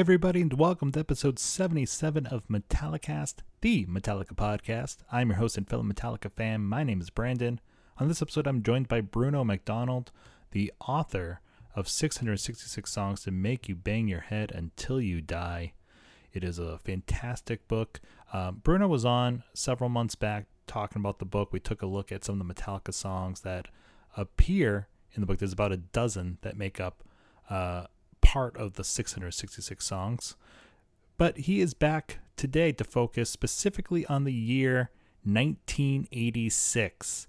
Everybody, and welcome to episode 77 of Metallicast, the Metallica podcast. I'm your host and fellow Metallica fan. My name is Brandon. On this episode, I'm joined by Bruno MacDonald, the author of 666 Songs to Make You Bang Your Head Until You Die. It is a fantastic book. Um, Bruno was on several months back talking about the book. We took a look at some of the Metallica songs that appear in the book. There's about a dozen that make up uh, part of the 666 songs. But he is back today to focus specifically on the year 1986.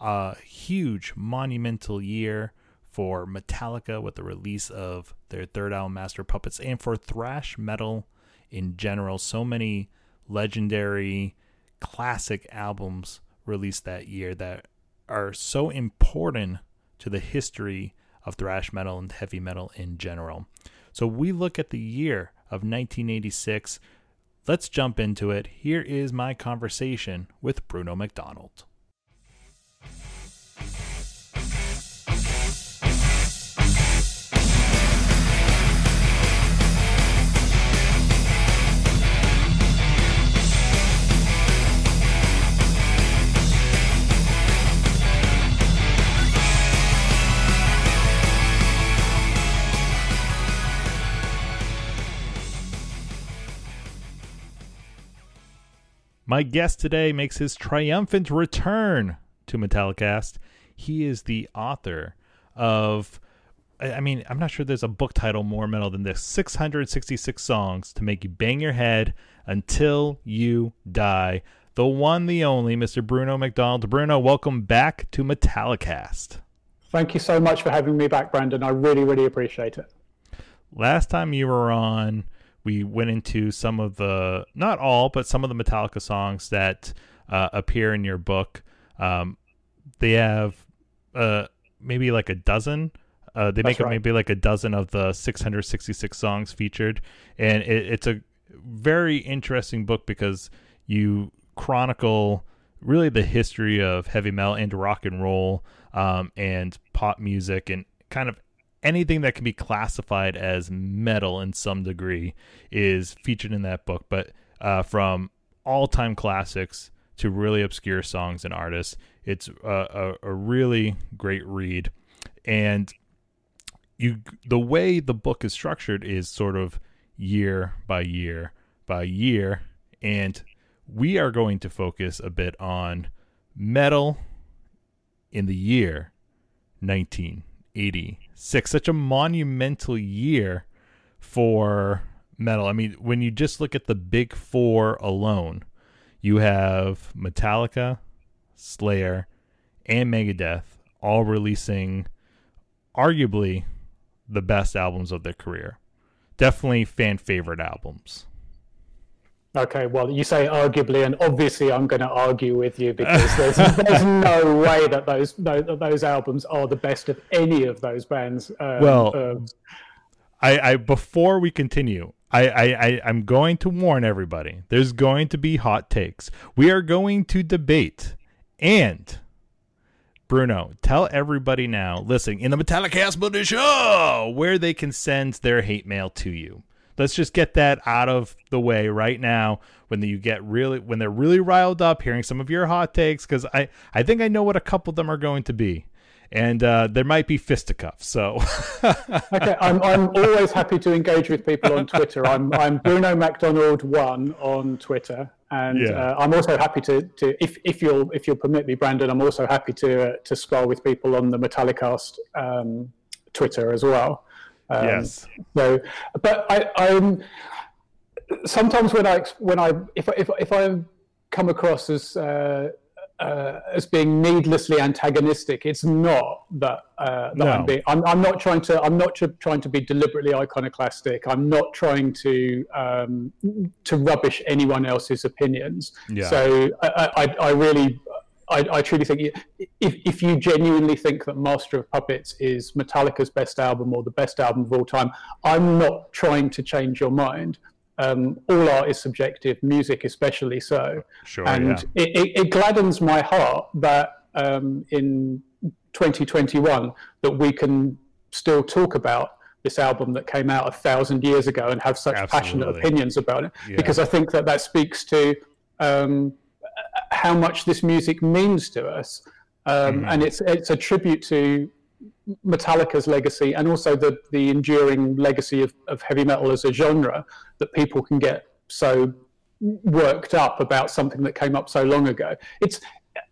A huge, monumental year for Metallica with the release of their third album, Master Puppets, and for thrash metal in general. So many legendary, classic albums released that year that are so important to the history of thrash metal and heavy metal in general. So we look at the year of 1986. Let's jump into it. Here is my conversation with Bruno MacDonald. My guest today makes his triumphant return to Metallicast. He is the author of, I mean, I'm not sure there's a book title more metal than this 666 songs to make you bang your head until you die. The one, the only, Mr. Bruno MacDonald. Bruno, welcome back to Metallicast. Thank you so much for having me back, Brandon. I really, really appreciate it. Last time you were on, we went into some of the not all but some of the metallica songs that uh, appear in your book um, they have uh, maybe like a dozen uh, they That's make right. up maybe like a dozen of the 666 songs featured and it, it's a very interesting book because you chronicle really the history of heavy metal and rock and roll um, and pop music and kind of anything that can be classified as metal in some degree is featured in that book. But uh, from all time classics to really obscure songs and artists, it's a, a, a really great read. And you, the way the book is structured is sort of year by year by year, and we are going to focus a bit on metal in the year 19. 1986. Such a monumental year for metal. I mean, when you just look at the big four alone, you have Metallica, Slayer, and Megadeth all releasing arguably the best albums of their career. Definitely fan favorite albums. Okay, well, you say arguably, and obviously, I'm going to argue with you because there's, there's no way that those that those albums are the best of any of those bands. Um, well, um, I, I before we continue, I, I, I I'm going to warn everybody. There's going to be hot takes. We are going to debate, and Bruno, tell everybody now, listening in the Metallicast Monday Show, where they can send their hate mail to you let's just get that out of the way right now when you get really when they're really riled up hearing some of your hot takes because i i think i know what a couple of them are going to be and uh, there might be fisticuffs. So, okay, I'm, I'm always happy to engage with people on Twitter. I'm I'm Bruno MacDonald one on Twitter, and yeah. uh, I'm also happy to, to if, if you'll if you'll permit me, Brandon, I'm also happy to uh, to spar with people on the Metallicast um, Twitter as well. Um, yes. So, but I, I'm sometimes when I when I if if if I come across as uh, uh, as being needlessly antagonistic, it's not that, uh, that no. I'm being. I'm, I'm not trying to. I'm not trying to be deliberately iconoclastic. I'm not trying to um, to rubbish anyone else's opinions. Yeah. So I, I, I really I, I, truly think if, if you genuinely think that Master of Puppets is Metallica's best album or the best album of all time, I'm not trying to change your mind. Um, all art is subjective, music especially so. Sure, and yeah. it, it, it, gladdens my heart that um, in 2021 that we can still talk about this album that came out a thousand years ago and have such Absolutely. passionate opinions about it Yeah. because I think that that speaks to um, how much this music means to us, um, and it's it's a tribute to Metallica's legacy and also the the enduring legacy of, of heavy metal as a genre that people can get so worked up about something that came up so long ago. It's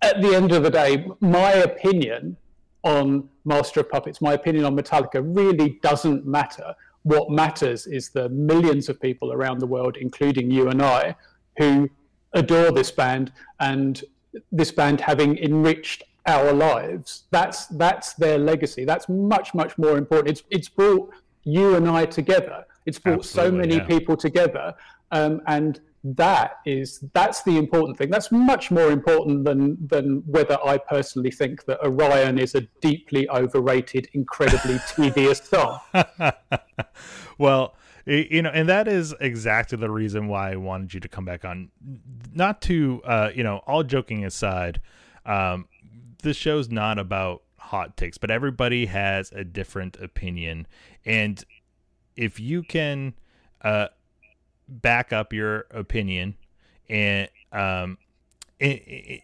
at the end of the day, my opinion on Master of Puppets, my opinion on Metallica really doesn't matter. What matters is the millions of people around the world, including you and I, who adore this band and this band having enriched our lives. That's that's their legacy. That's much much more important. It's it's brought you and I together. It's brought so many yeah. people together, um, and that is that's the important thing. That's much more important than than whether I personally think that Orion is a deeply overrated, incredibly tedious song. well, you know, and that is exactly the reason why I wanted you to come back on. Not to, uh, you know, all joking aside, um, this show's not about hot takes, but everybody has a different opinion, and if you can uh, back up your opinion, and um, it, it,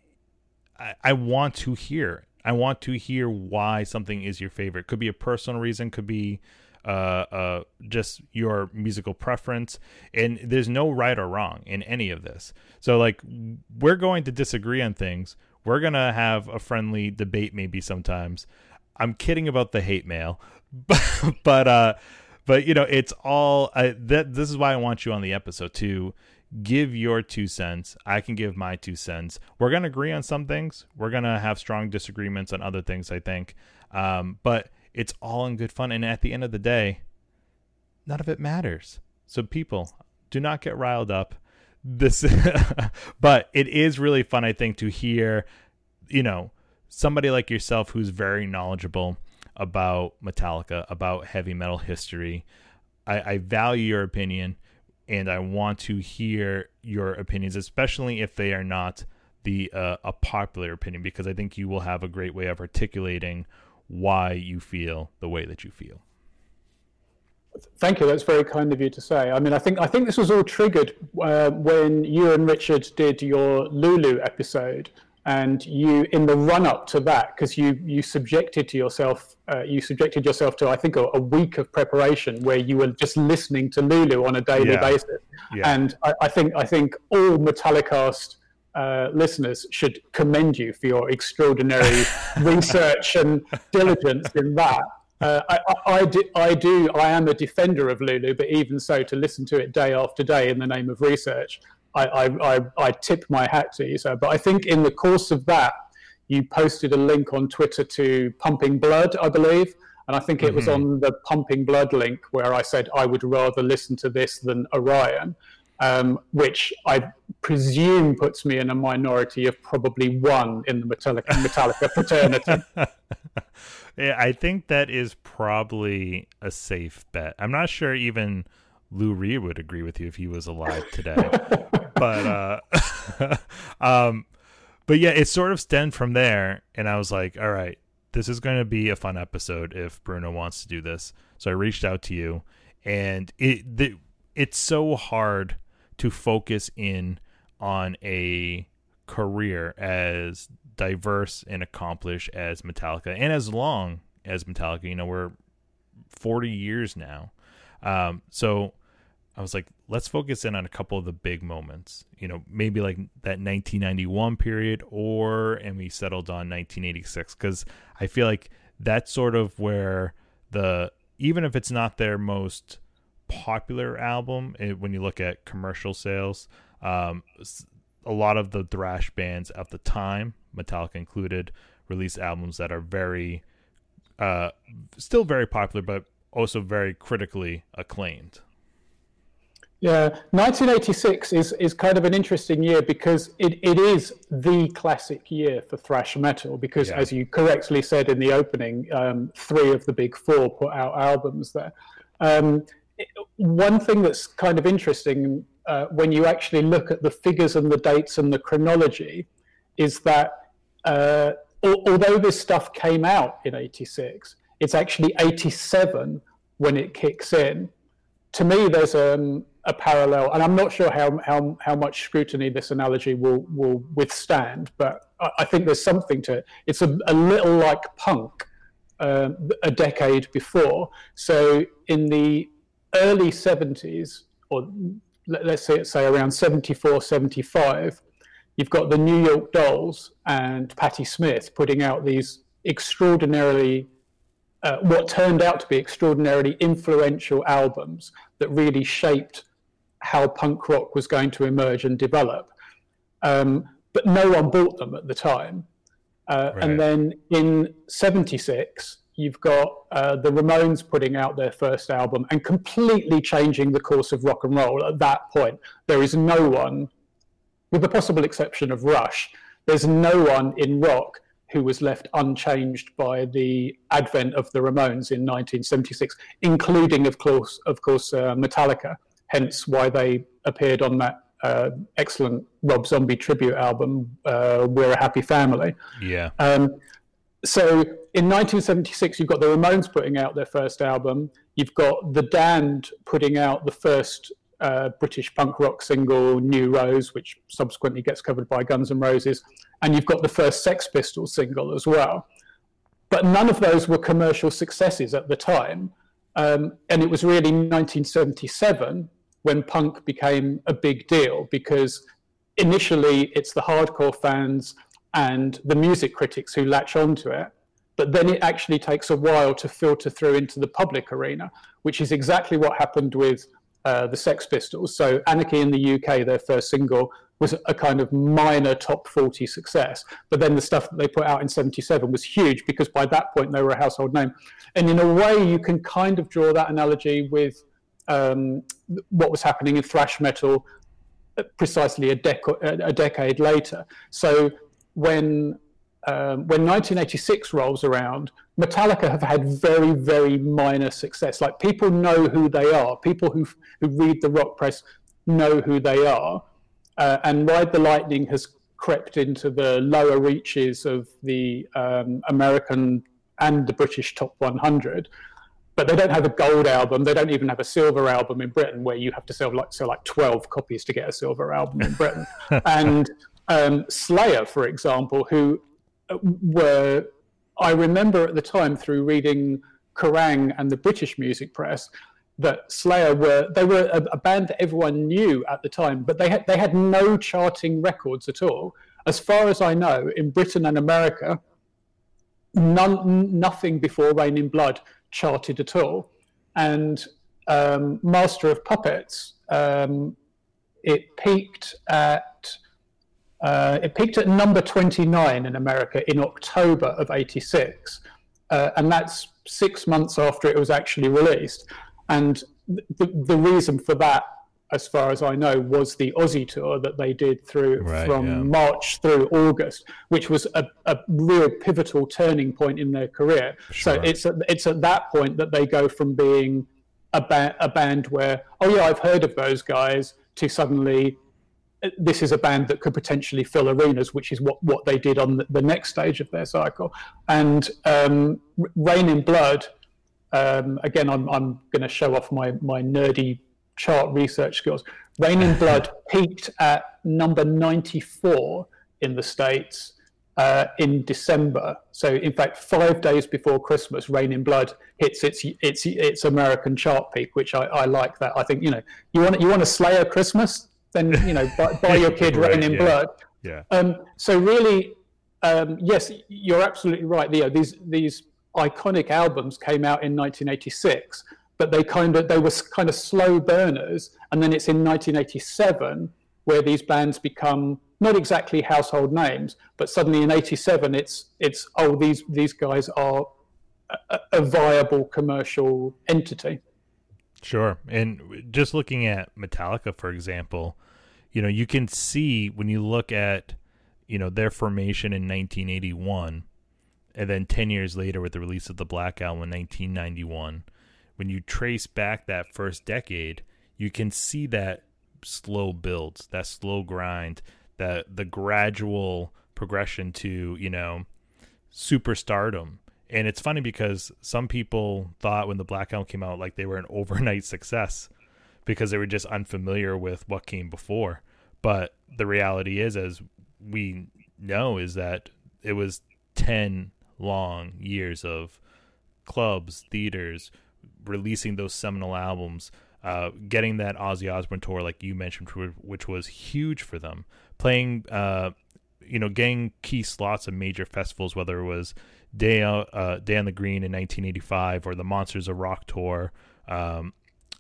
I, I want to hear. I want to hear why something is your favorite. Could be a personal reason. Could be uh, uh, just your musical preference. And there's no right or wrong in any of this. So like we're going to disagree on things. We're gonna have a friendly debate maybe sometimes. I'm kidding about the hate mail, but but uh, but you know it's all I, that. This is why I want you on the episode to give your two cents. I can give my two cents. We're gonna agree on some things. We're gonna have strong disagreements on other things. I think, um, but it's all in good fun. And at the end of the day, none of it matters. So people, do not get riled up. This, but it is really fun. I think to hear, you know, somebody like yourself who's very knowledgeable about Metallica, about heavy metal history. I, I value your opinion and I want to hear your opinions, especially if they are not the uh, a popular opinion, because I think you will have a great way of articulating why you feel the way that you feel. Thank you. That's very kind of you to say. I mean, I think I think this was all triggered uh, when you and Richard did your Lulu episode, and you in the run up to that because you you subjected to yourself uh, you subjected yourself to I think a, a, week of preparation where you were just listening to Lulu on a daily Yeah. basis, Yeah. and I, I think I think all Metallicast uh, listeners should commend you for your extraordinary research and diligence in that. Uh, I, I, I, do, I do. I am a defender of Lulu, but even so, to listen to it day after day in the name of research, I, I, I, I tip my hat to you. So, but I think in the course of that, you posted a link on Twitter to Pumping Blood, I believe, and I think it was on the Pumping Blood link where I said I would rather listen to this than Orion, um, which I presume puts me in a minority of probably one in the Metallica, Metallica fraternity. Yeah, I think that is probably a safe bet. I'm not sure even Lou Reed would agree with you if he was alive today. but uh um but yeah, it sort of stemmed from there and I was like, all right, this is going to be a fun episode if Bruno wants to do this. So I reached out to you and it the, it's so hard to focus in on a career as diverse and accomplished as Metallica and as long as Metallica. You know, we're 40 years now. Um, so I was like, let's focus in on a couple of the big moments, you know, maybe like that 1991 period or, and we settled on 1986 because I feel like that's sort of where the, even if it's not their most popular album, it, when you look at commercial sales, um, a lot of the thrash bands at the time, Metallica included, released albums that are very, uh, still very popular, but also very critically acclaimed. Yeah, 1986 is, is kind of an interesting year because it, it is the classic year for thrash metal. Because, Yeah. as you correctly said in the opening, um, three of the big four put out albums there. Um, one thing that's kind of interesting uh, when you actually look at the figures and the dates and the chronology is that uh, al- although this stuff came out in 86, it's actually 87 when it kicks in. To me, there's um, a parallel, and I'm not sure how, how, how much scrutiny this analogy will, will withstand, but I, I think there's something to it. It's a, a little like punk um, a decade before. So in the early 70s, or let's say say around 74, 75, you've got the New York Dolls and Patti Smith putting out these extraordinarily, uh, what turned out to be extraordinarily influential albums that really shaped how punk rock was going to emerge and develop. Um, but no one bought them at the time. Uh, right. And then in 76, you've got uh, the Ramones putting out their first album and completely changing the course of rock and roll at that point. There is no one with the possible exception of Rush, there's no one in rock who was left unchanged by the advent of the Ramones in 1976, including, of course, of course, uh, Metallica. Hence, why they appeared on that uh, excellent Rob Zombie tribute album, uh, "We're a Happy Family." Yeah. Um, so in 1976, you've got the Ramones putting out their first album. You've got the Damned putting out the first uh, British punk rock single New Rose, which subsequently gets covered by Guns N' Roses, and you've got the first Sex Pistols single as well. But none of those were commercial successes at the time. Um, and it was really 1977 when punk became a big deal because initially it's the hardcore fans and the music critics who latch onto it. But then it actually takes a while to filter through into the public arena, which is exactly what happened with uh, the Sex Pistols. So Anarchy in the UK, their first single, was a kind of minor top 40 success. But then the stuff that they put out in 77 was huge because by that point they were a household name. And in a way, you can kind of draw that analogy with um, what was happening in thrash metal uh, precisely a, deco- a decade later. So when um, when 1986 rolls around, Metallica have had very, very minor success. Like people know who they are. People who who read the rock press know who they are. Uh, and Ride the Lightning has crept into the lower reaches of the um, American and the British top 100. But they don't have a gold album. They don't even have a silver album in Britain, where you have to sell like sell like 12 copies to get a silver album in Britain. and um, Slayer, for example, who were I remember at the time through reading Kerrang and the British music press that Slayer were they were a, a, band that everyone knew at the time, but they had they had no charting records at all. As far as I know, in Britain and America, none nothing before Reign in Blood charted at all. And um, Master of Puppets, um, it peaked at uh, it peaked at number 29 in America in October of 86. Uh, and that's six months after it was actually released. And the, the reason for that, as far as I know, was the Ozzy tour that they did through right, from yeah. March through August, which was a, a, real pivotal turning point in their career. Sure. So it's at, it's at that point that they go from being a, ba- a band where, oh yeah, I've heard of those guys, to suddenly this is a band that could potentially fill arenas, which is what, what they did on the, the next stage of their cycle. And um, Reign in Blood, um, again, I'm, I'm going to show off my, my nerdy chart research skills. Reign in Blood peaked at number 94 in the States uh, in December. So, in fact, five days before Christmas, Reign in Blood hits its its its American chart peak, which I, I like. That I think you know you want you want a Slayer Christmas then you know buy, buy your kid right, Reign in yeah. blood. Yeah. Um, so really, um, yes, you're absolutely right. Leo. these these iconic albums came out in 1986, but they kind of they were kind of slow burners, and then it's in 1987 where these bands become not exactly household names, but suddenly in '87 it's it's oh these these guys are a, a viable commercial entity. Sure. And just looking at Metallica, for example, you know, you can see when you look at, you know, their formation in 1981, and then 10 years later with the release of the Black Album in 1991, when you trace back that first decade, you can see that slow builds, that slow grind, that the gradual progression to, you know, superstardom and it's funny because some people thought when the Black Album came out, like they were an overnight success because they were just unfamiliar with what came before. But the reality is, as we know, is that it was 10 long years of clubs, theaters, releasing those seminal albums, uh, getting that Ozzy Osbourne tour, like you mentioned, which was huge for them, playing, uh, you know, getting key slots of major festivals, whether it was Day, uh, Day on the Green in 1985 or the Monsters of Rock tour um,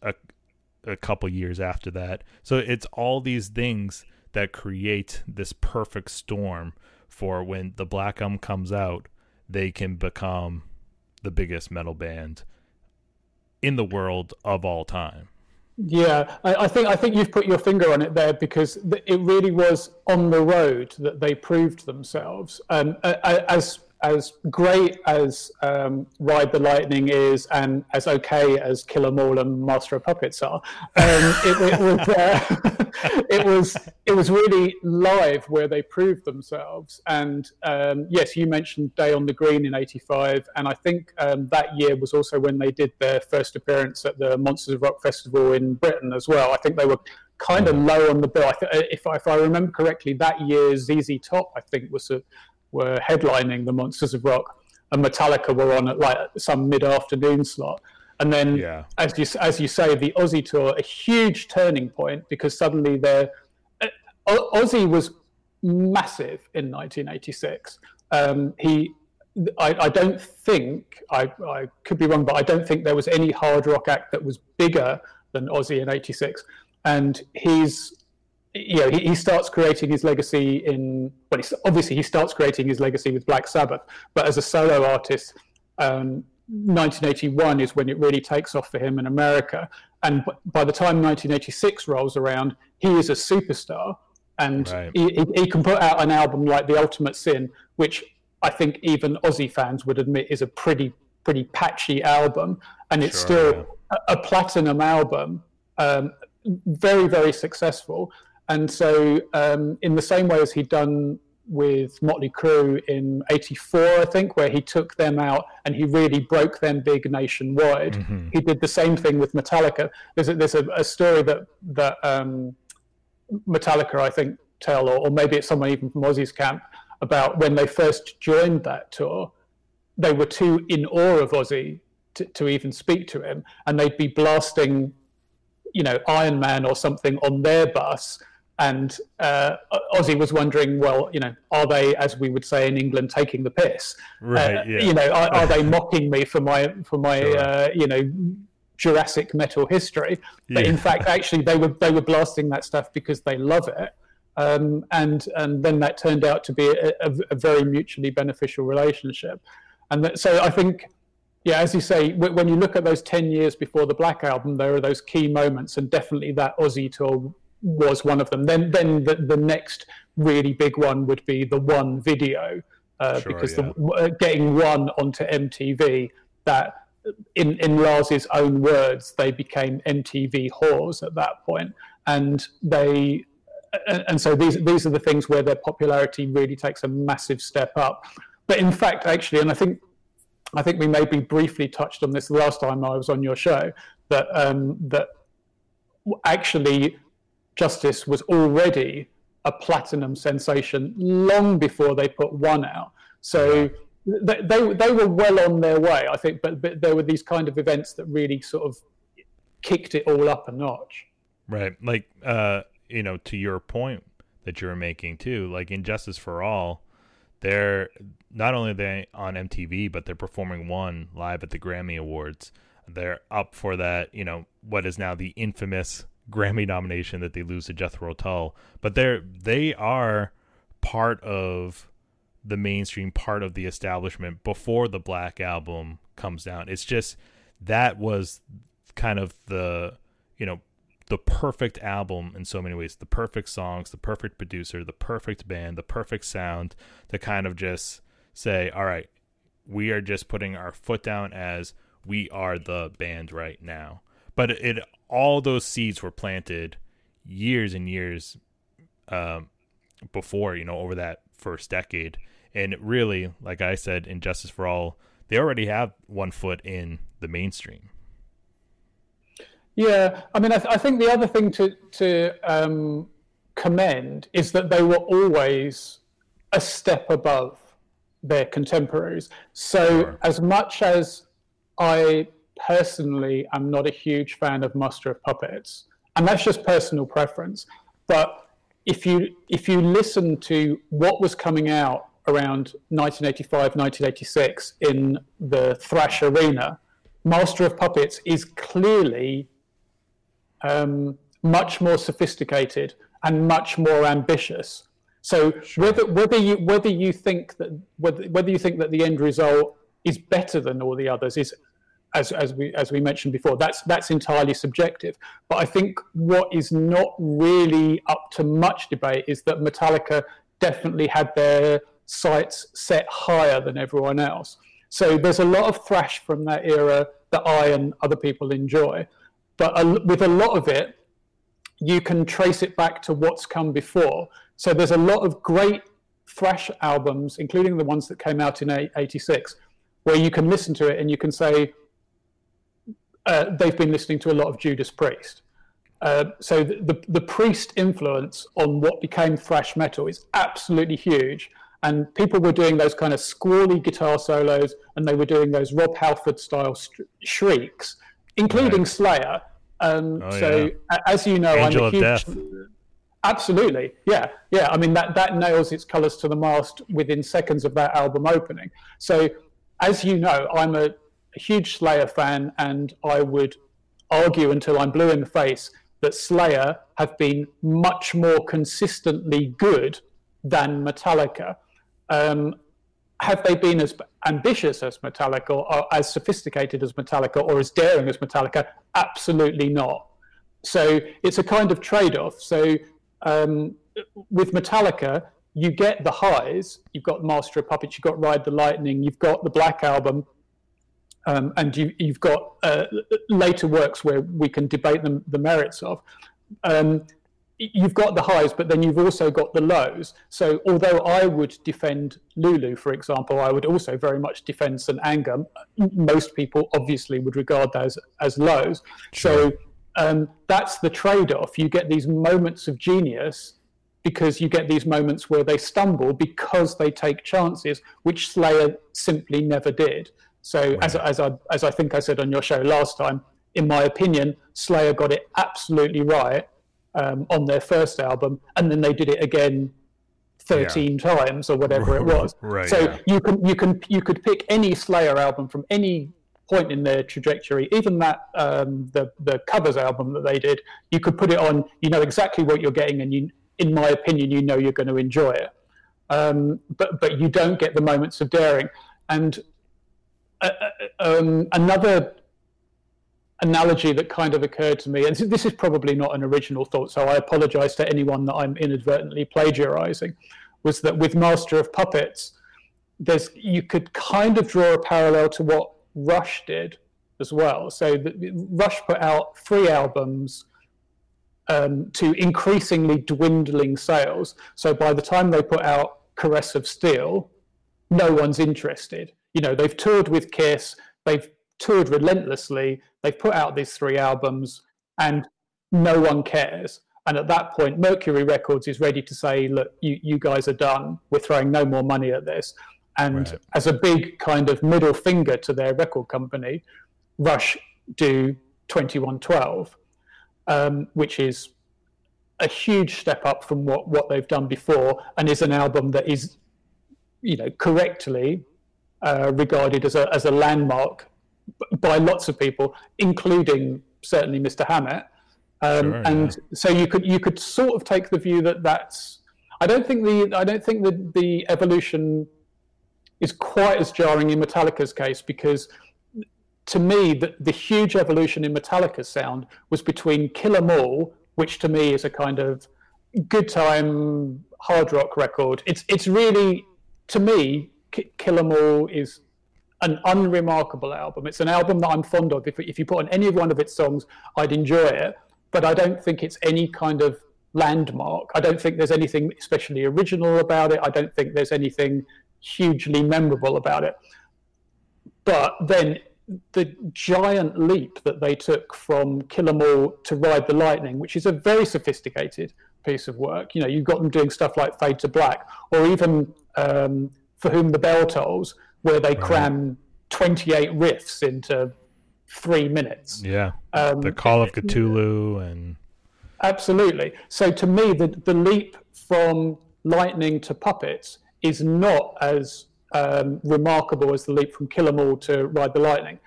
a, a couple years after that. So it's all these things that create this perfect storm for when the Black Album comes out, they can become the biggest metal band in the world of all time. Yeah, I, I, think I think you've put your finger on it there because it really was on the road that they proved themselves. Um, as as great as um, Ride the Lightning is, and as okay as Kill 'Em All and Master of Puppets are, um, it, it, was uh, it was it was really live where they proved themselves. And um, yes, you mentioned Day on the Green in '85, and I think um, that year was also when they did their first appearance at the Monsters of Rock festival in Britain as well. I think they were kind of low on the bill. I th- if, I, if I remember correctly, that year ZZ Top I think was a were headlining the Monsters of Rock, and Metallica were on at like some mid-afternoon slot. And then, yeah. as you as you say, the Ozzy tour, a huge turning point because suddenly they're uh, Ozzy was massive in 1986. Um, he, I, I, don't think I, I could be wrong, but I don't think there was any hard rock act that was bigger than Ozzy in '86. And he's you know, he, he, starts creating his legacy in, well, obviously he starts creating his legacy with Black Sabbath, but as a solo artist, um, 1981 is when it really takes off for him in America. And by the time 1986 rolls around, he is a superstar. And right. he, he can put out an album like The Ultimate Sin, which I think even Ozzy fans would admit is a pretty, pretty patchy album. And it's sure, still yeah. a, a, platinum album, um, very, very successful. And so, um, in the same way as he'd done with Motley Crue in '84, I think, where he took them out and he really broke them big nationwide, mm-hmm. he did the same thing with Metallica. There's a, there's a, a story that that um, Metallica, I think, tell, or, or maybe it's someone even from Ozzy's camp, about when they first joined that tour. They were too in awe of Ozzy to, to even speak to him, and they'd be blasting, you know, Iron Man or something on their bus and uh, Ozzy was wondering, well, you know, are they, as we would say in England, taking the piss? Right. Uh, yeah. You know, are, are, they mocking me for my for my sure. uh, you know Jurassic metal history? But yeah. in fact, actually, they were they were blasting that stuff because they love it. Um, and and then that turned out to be a, a, a very mutually beneficial relationship. And that, so I think yeah, as you say, when you look at those 10 years before the Black Album, there are those key moments, and definitely that Ozzy tour was one of them. Then then the, the next really big one would be the one video uh, sure, because yeah. the, uh, getting one onto MTV that in in Lars's own words they became MTV whores at that point and they and so these these are the things where their popularity really takes a massive step up. But in fact, actually, and I think I think we maybe briefly touched on this the last time I was on your show that um, that actually Justice was already a platinum sensation long before they put one out. So they, they, they were well on their way, I think, but, but there were these kind of events that really sort of kicked it all up a notch. Right. Like, uh, you know, to your point that you were making too, like in Justice for All, they're not only they on MTV, but they're performing one live at the Grammy Awards. They're up for that, you know, what is now the infamous Grammy nomination that they lose to Jethro Tull, but they're they are part of the mainstream, part of the establishment before the Black Album comes down. It's just that was kind of the you know the perfect album in so many ways the perfect songs the perfect producer the perfect band the perfect sound to kind of just say all right we are just putting our foot down as we are the band right now but it all those seeds were planted years and years um, before, you know, over that first decade. And really, like I said, in Justice for All, they already have one foot in the mainstream. Yeah, I mean, I, th- I think the other thing to to um, commend is that they were always a step above their contemporaries. So, sure. as much as I personally am not a huge fan of Master of Puppets, and that's just personal preference, but if you if you listen to what was coming out around 1985, 1986 in the thrash arena, Master of Puppets is clearly um, much more sophisticated and much more ambitious. So sure. whether whether you whether you think that whether, whether you think that the end result is better than all the others is as, as we as we mentioned before that's that's entirely subjective but i think what is not really up to much debate is that metallica definitely had their sights set higher than everyone else. So there's a lot of thrash from that era that I and other people enjoy. But with a lot of it, you can trace it back to what's come before. So there's a lot of great thrash albums, including the ones that came out in 86, where you can listen to it and you can say, uh, they've been listening to a lot of Judas Priest. Uh, so the, the, the Priest influence on what became thrash metal is absolutely huge and people were doing those kind of squally guitar solos and they were doing those rob halford style shrieks including right. slayer um, oh, so yeah. as you know Angel i'm a huge death. absolutely yeah yeah i mean that that nails its colors to the mast within seconds of that album opening so as you know i'm a huge slayer fan and i would argue until i'm blue in the face that slayer have been much more consistently good than Metallica. Um, have they been as ambitious as Metallica or, as sophisticated as Metallica or as daring as Metallica? Absolutely not. So it's a kind of trade off. So um, with Metallica, you get the highs. You've got Master of Puppets, you've got Ride the Lightning, you've got the Black Album, um, and you, have got uh, later works where we can debate them, the merits of. Um, you've got the highs, but then you've also got the lows. So although I would defend Lulu, for example, I would also very much defend St. Anger. Most people obviously would regard those as lows. Sure. So um, that's the trade-off. You get these moments of genius because you get these moments where they stumble because they take chances, which Slayer simply never did. So right. as, as, I, as I think I said on your show last time, in my opinion, Slayer got it absolutely right um, on their first album, and then they did it again 13 yeah. times or whatever it was. right, so yeah. you can you can you could pick any Slayer album from any point in their trajectory, even that um, the the covers album that they did. You could put it on. You know exactly what you're getting, and you, in my opinion, you know you're going to enjoy it. Um, but but you don't get the moments of daring. And um, another analogy that kind of occurred to me, and this is probably not an original thought, so I apologize to anyone that I'm inadvertently plagiarizing, was that with Master of Puppets, there's you could kind of draw a parallel to what Rush did as well. So the, Rush put out three albums um, to increasingly dwindling sales. So by the time they put out Caress of Steel, no one's interested. You know, they've toured with Kiss, they've toured relentlessly. They've put out these three albums, and no one cares. And at that point, Mercury Records is ready to say, "Look, you, you guys are done. We're throwing no more money at this." And right. as a big kind of middle finger to their record company, Rush do 2112, um, which is a huge step up from what, what they've done before, and is an album that is, you know, correctly uh, regarded as a as a landmark by lots of people, including certainly Mr. Hammett. Um, sure, and yeah. so you could you could sort of take the view that that's. I don't think the I don't think that the evolution is quite as jarring in Metallica's case because to me the, the huge evolution in Metallica's sound was between Kill 'Em All, which to me is a kind of good time hard rock record. It's it's really to me Kill 'Em All is an unremarkable album. It's an album that I'm fond of. If, if you put on any one of its songs, I'd enjoy it. But I don't think it's any kind of landmark. I don't think there's anything especially original about it. I don't think there's anything hugely memorable about it. but then the giant leap that they took from Kill 'Em All to Ride the Lightning, which is a very sophisticated piece of work. You know, you've got them doing stuff like Fade to Black, or even um, For Whom the Bell Tolls, where they cram 28 riffs into three minutes. Yeah. Um, the Call of Cthulhu and. Absolutely. So to me, the, the leap from Lightning to Puppets is not as um, remarkable as the leap from Kill 'Em All to Ride the Lightning.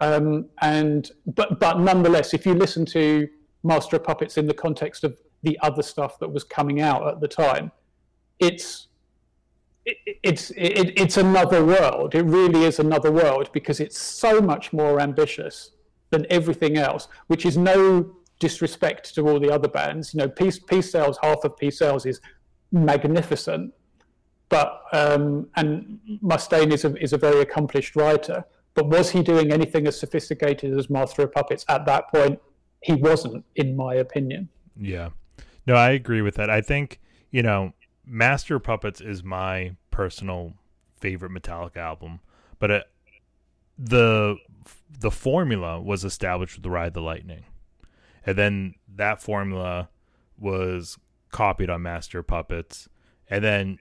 Um, and but but nonetheless, if you listen to Master of Puppets in the context of the other stuff that was coming out at the time, it's it, it's it, it's another world. It really is another world because it's so much more ambitious than everything else, which is no disrespect to all the other bands. You know, Peace Peace Sells, half of Peace Sells is magnificent, but um, and Mustaine is a, is a very accomplished writer. But was he doing anything as sophisticated as Master of Puppets at that point? He wasn't, in my opinion. Yeah, no, I agree with that. I think you know, Master Puppets is my personal favorite Metallica album, but it, the the formula was established with Ride the Lightning, and then that formula was copied on Master Puppets, and then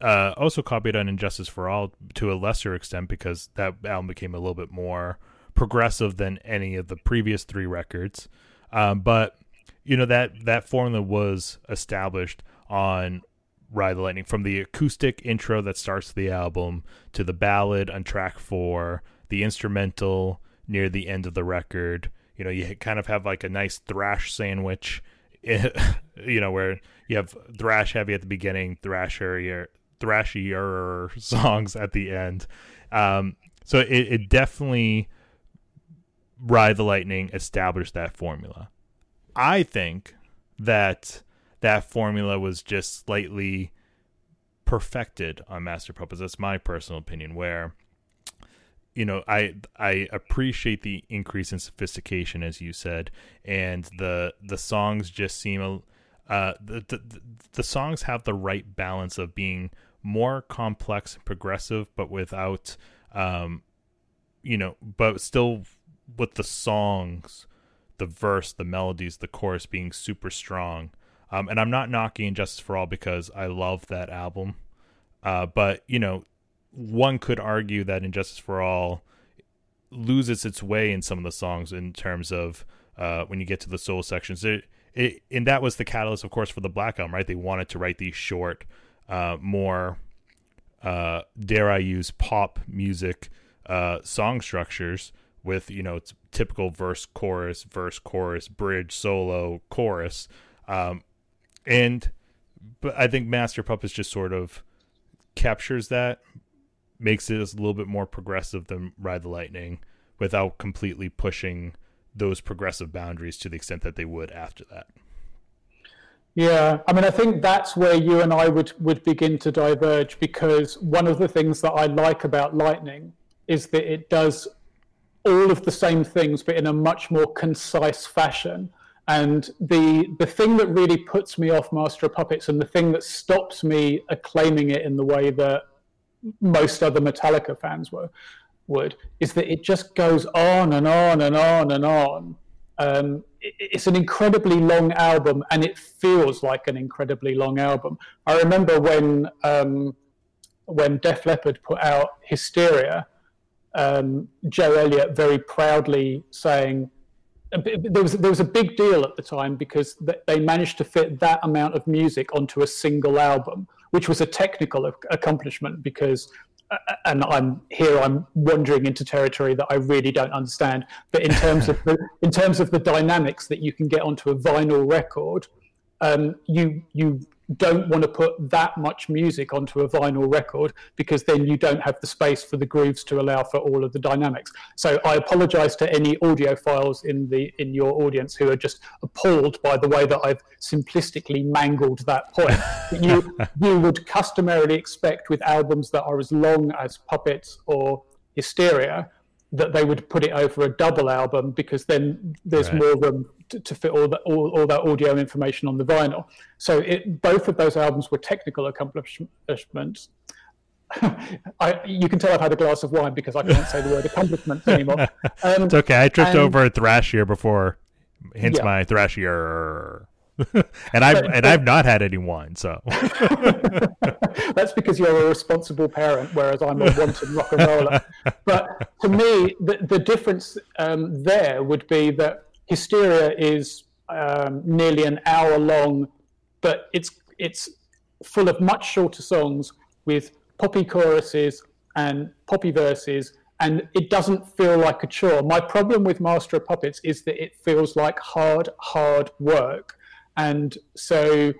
uh, also copied on And Justice for All to a lesser extent because that album became a little bit more progressive than any of the previous three records. Um, but you know that that formula was established on Ride the Lightning from the acoustic intro that starts the album to the ballad on track four, the instrumental near the end of the record. You know, you kind of have like a nice thrash sandwich you know, where you have thrash heavy at the beginning, thrasher, thrashier songs at the end. Um, so it, it definitely Ride the Lightning established that formula. I think that that formula was just slightly perfected on Master Puppets. That's my personal opinion. Where you know, I I appreciate the increase in sophistication, as you said, and the the songs just seem a uh, the, the the songs have the right balance of being more complex and progressive, but without, um, you know, but still with the songs, the verse, the melodies, the chorus being super strong. Um, and I'm not knocking Justice for All because I love that album, uh, but you know, one could argue that And Justice for All loses its way in some of the songs in terms of uh, when you get to the solo sections. It, it, and that was the catalyst, of course, for the Black Album, right? They wanted to write these short, uh, more, uh, dare I use, pop music uh, song structures with, you know, typical verse, chorus, verse, chorus, bridge, solo, chorus. Um, and, but I think Master Puppets just sort of captures that makes it a little bit more progressive than Ride the Lightning without completely pushing those progressive boundaries to the extent that they would after that. Yeah, I mean, I think that's where you and I would, would begin to diverge because one of the things that I like about Lightning is that it does all of the same things, but in a much more concise fashion. And the the thing that really puts me off Master of Puppets, and the thing that stops me acclaiming it in the way that most other Metallica fans were would is that it just goes on and on and on and on. Um, it, it's an incredibly long album, and it feels like an incredibly long album. I remember when um, when Def Leppard put out Hysteria, um, Joe Elliott very proudly saying there was there was a big deal at the time because they managed to fit that amount of music onto a single album which was a technical accomplishment because uh, and I'm here. I'm wandering into territory that I really don't understand. But in terms of the, in terms of the dynamics that you can get onto a vinyl record, um, you you don't want to put that much music onto a vinyl record because then you don't have the space for the grooves to allow for all of the dynamics. So I apologize to any audiophiles in the in your audience who are just appalled by the way that I've simplistically mangled that point. you you would customarily expect with albums that are as long as Puppets or Hysteria that they would put it over a double album because then there's right. more room to, to, fit all that all, all that audio information on the vinyl. So it, both of those albums were technical accomplishments. I, you can tell I've had a glass of wine because I can't say the word accomplishments anymore. Um, it's okay. I tripped and, over a thrash year before, hence yeah. my thrash year. and I've and I've not had any wine, so that's because you're a responsible parent, whereas I'm a wanton rock and roller. But to me, the, the difference um, there would be that Hysteria is um, nearly an hour long, but it's it's full of much shorter songs with poppy choruses and poppy verses, and it doesn't feel like a chore. My problem with Master of Puppets is that it feels like hard, hard work. And so,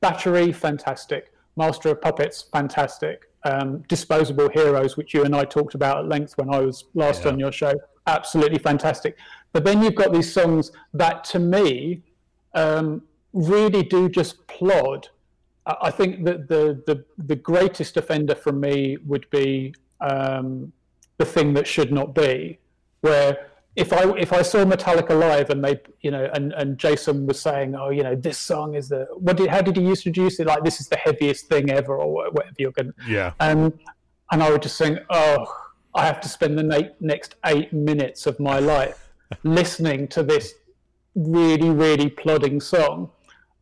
Battery, fantastic. Master of Puppets, fantastic. Um, Disposable Heroes, which you and I talked about at length when I was last yeah. on your show, absolutely fantastic. But then you've got these songs that, to me, um, really do just plod I think that the, the, the greatest offender from me would be um, the thing that should not be, where if I if I saw Metallica live and they you know and, and Jason was saying oh you know this song is the what did how did he introduce it? Like this is the heaviest thing ever or whatever you're going yeah. and and I would just think oh I have to spend the next eight minutes of my life listening to this really really plodding song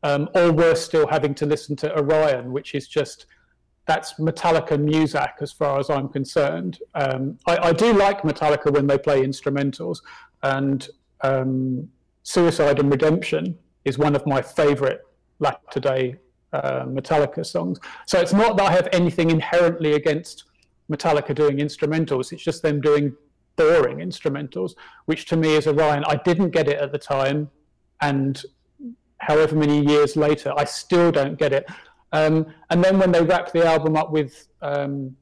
um, or worse still, having to listen to Orion, which is just that's Metallica Muzak as far as I'm concerned. Um, I, I, do like Metallica when they play instrumentals, and um, Suicide and Redemption is one of my favorite latter day uh, Metallica songs. So it's not that I have anything inherently against Metallica doing instrumentals, it's just them doing boring instrumentals, which to me is Orion. I didn't get it at the time, and however many years later, I still don't get it. Um, and then when they wrap the album up with um,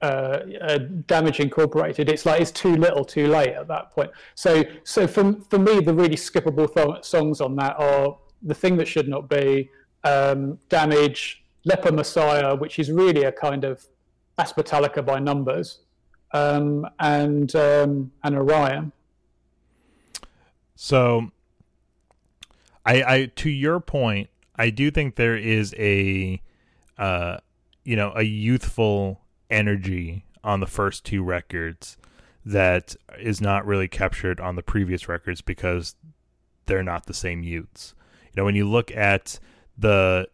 uh, uh, Damage Incorporated, it's like it's too little, too late at that point. So, so for for me, the really skippable th- songs on that are the thing that should not be, um, Damage, Leper Messiah, which is really a kind of Aspetallica by numbers, um, and um, and Orion. So I, I to your point, I do think there is a, uh, you know, a youthful energy on the first two records that is not really captured on the previous records because they're not the same youths. You know, when you look at the,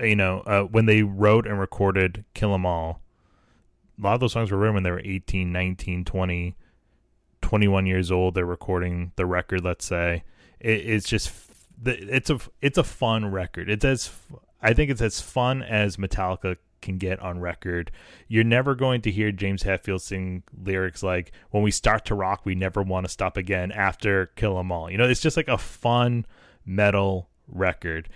you know, uh, when they wrote and recorded Kill 'Em All, a lot of those songs were written when they were 18, 19, 20, 21 years old. They're recording the record, let's say it, it's just it's a it's a fun record. It's as I think it's as fun as Metallica can get on record. You're never going to hear James Hetfield sing lyrics like "When we start to rock, we never want to stop again." After Kill 'Em All, you know, it's just like a fun metal record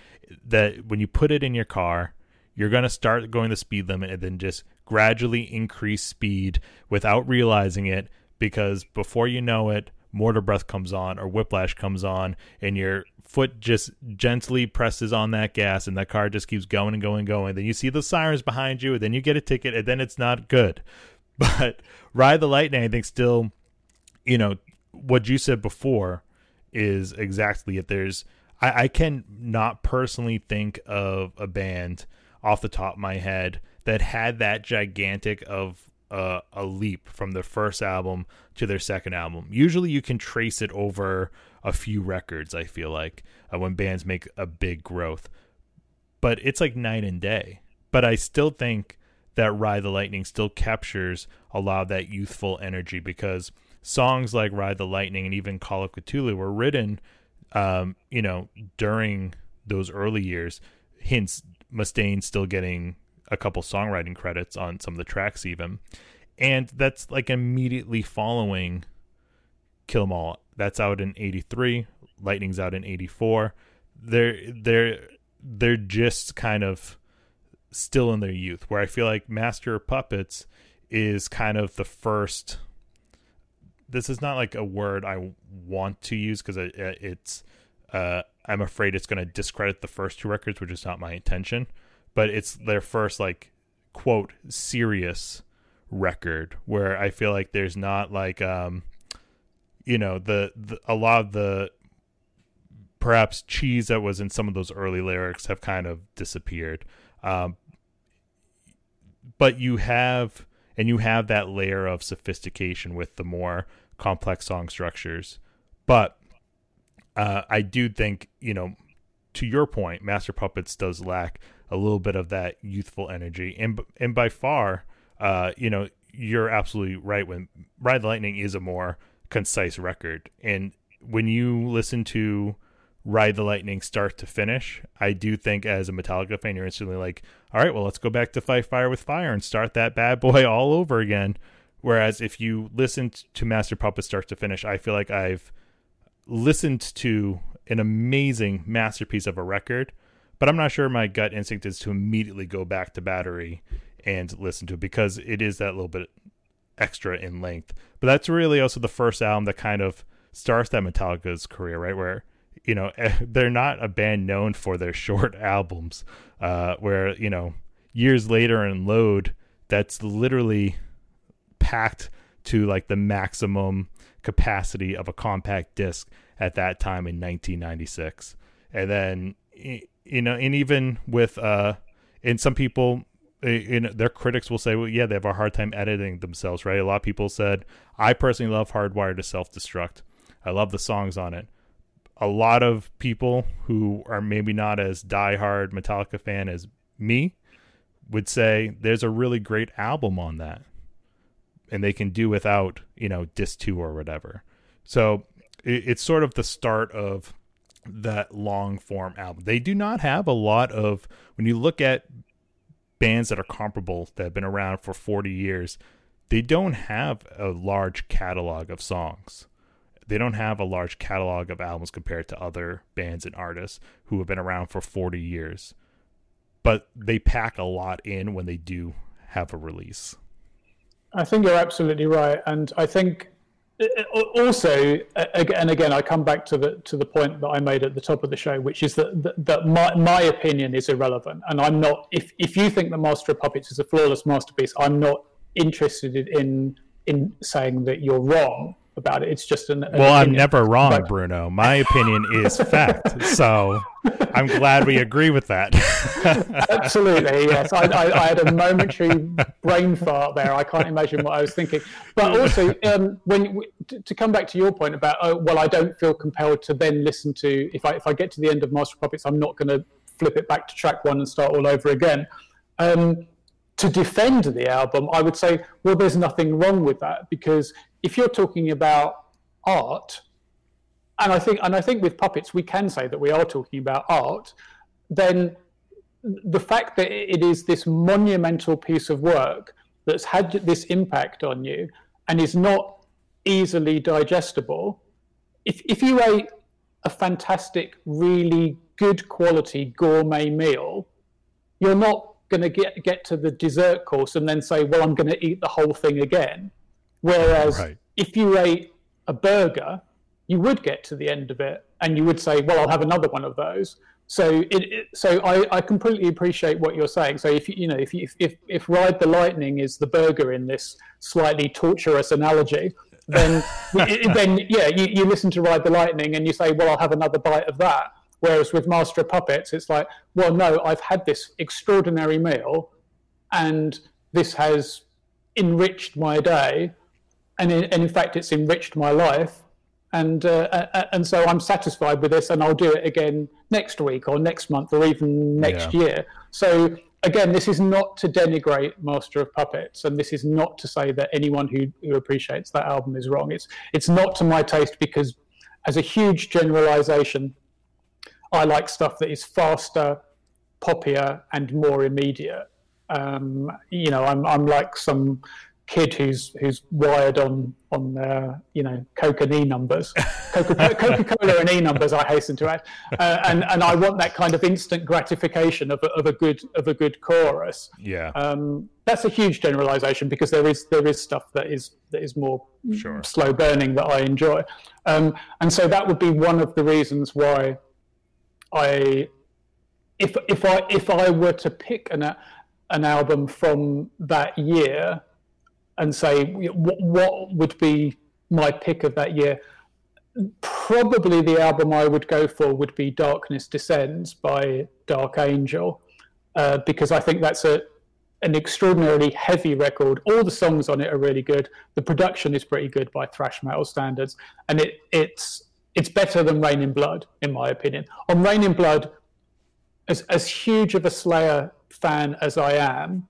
that when you put it in your car, you're going to start going the speed limit and then just gradually increase speed without realizing it because before you know it Motorbreath comes on or whiplash comes on and your foot just gently presses on that gas and that car just keeps going and going and going then you see the sirens behind you and then you get a ticket and then it's not good. But ride the lightning i think still you know what you said before is exactly it. There's I, I can not personally think of a band off the top of my head that had that gigantic of uh, a leap from their first album to their second album. Usually, you can trace it over a few records. I feel like uh, when bands make a big growth, but it's like night and day. But I still think that Ride the Lightning still captures a lot of that youthful energy because songs like Ride the Lightning and even Call of Cthulhu were written, um, you know, during those early years. Hence, Mustaine still getting a couple songwriting credits on some of the tracks even. And that's like immediately following kill 'em all. That's out in 83 lightning's out in 84 they're they're they're just kind of still in their youth where i feel like master of puppets is kind of the first this is not like a word i want to use because it, it's uh, i'm afraid it's going to discredit the first two records which is not my intention but it's their first like quote serious record where I feel like there's not like um you know the, the a lot of the perhaps cheese that was in some of those early lyrics have kind of disappeared. Um but you have and you have that layer of sophistication with the more complex song structures. But uh, I do think you know, to your point, Master Puppets does lack a little bit of that youthful energy, and and by far, uh, you know, you're absolutely right. When Ride the Lightning is a more concise record, and when you listen to Ride the Lightning start to finish, I do think as a Metallica fan, you're instantly like, all right, well, let's go back to Fight Fire with Fire and start that bad boy all over again. Whereas if you listen to Master Puppet start to finish, I feel like I've listened to an amazing masterpiece of a record, but I'm not sure my gut instinct is to immediately go back to Battery and listen to it because it is that little bit extra in length. But that's really also the first album that kind of starts that Metallica's career, right? Where you know they're not a band known for their short albums uh where you know years later in load that's literally packed to like the maximum capacity of a compact disc at that time in 1996 and then you know and even with uh and some people in their critics will say well yeah they have a hard time editing themselves right? A lot of people said i personally love hardwired to self-destruct. I love the songs on it. A lot of people who are maybe not as diehard Metallica fan as me would say there's a really great album on that and they can do without you know disc 2 or whatever. So it's sort of the start of that long form album they do not have a lot of when you look at bands that are comparable that have been around for 40 years they don't have a large catalog of songs they don't have a large catalog of albums compared to other bands and artists who have been around for 40 years. But they pack a lot in when they do have a release. I think you're absolutely right, and I think Uh, uh, also, uh, and again, I come back to the to the point that I made at the top of the show, which is that that, that my my opinion is irrelevant, and I'm not. If if you think the Master of Puppets is a flawless masterpiece, I'm not interested in in saying that you're wrong about it. It's just an. an well, opinion. I'm never wrong, but... Bruno. My opinion is fact. So I'm glad we agree with that. Absolutely, yes. I, I, I, had a momentary brain fart there. I can't imagine what I was thinking. But also, um, when to come back to your point about, oh, well, I don't feel compelled to then listen to if I if I get to the end of Master Puppets, I'm not going to flip it back to track one and start all over again. Um, to defend the album, I would say, well, there's nothing wrong with that because if you're talking about art, and I think and I think with puppets we can say that we are talking about art, then the fact that it is this monumental piece of work that's had this impact on you and is not easily digestible. If if you ate a fantastic, really good quality gourmet meal, you're not going to get get to the dessert course and then say, "Well, I'm going to eat the whole thing again." Whereas right. if you ate a burger, you would get to the end of it and you would say, well, I'll have another one of those. So it, it so I, I, completely appreciate what you're saying. So if you know if you, if if ride the lightning is the burger in this slightly torturous analogy, then then yeah, you, you listen to ride the lightning and you say, well, I'll have another bite of that. Whereas with Master of Puppets, it's like, well, no, I've had this extraordinary meal, and this has enriched my day, and in, and in fact, it's enriched my life. And uh, and so I'm satisfied with this, and I'll do it again next week or next month or even next yeah. year. So again, this is not to denigrate Master of Puppets, and this is not to say that anyone who, who appreciates that album is wrong. It's it's not to my taste because, as a huge generalization, I like stuff that is faster, poppier, and more immediate. Um, you know, I'm I'm like some kid who's who's wired on on uh, you know Coke and E numbers, Coca Cola and E numbers. I hasten to add, uh, and and I want that kind of instant gratification of a, of a good of a good chorus. Yeah, um, that's a huge generalization because there is there is stuff that is that is more sure. slow burning that I enjoy, um, and so that would be one of the reasons why I. If, if I if I were to pick an an album from that year, and say what, what would be my pick of that year, probably the album I would go for would be Darkness Descends by Dark Angel, uh, because I think that's a an extraordinarily heavy record. All the songs on it are really good. The production is pretty good by thrash metal standards, and it it's it's better than Reign in Blood, in my opinion. On Reign in Blood, as as huge of a Slayer fan as I am,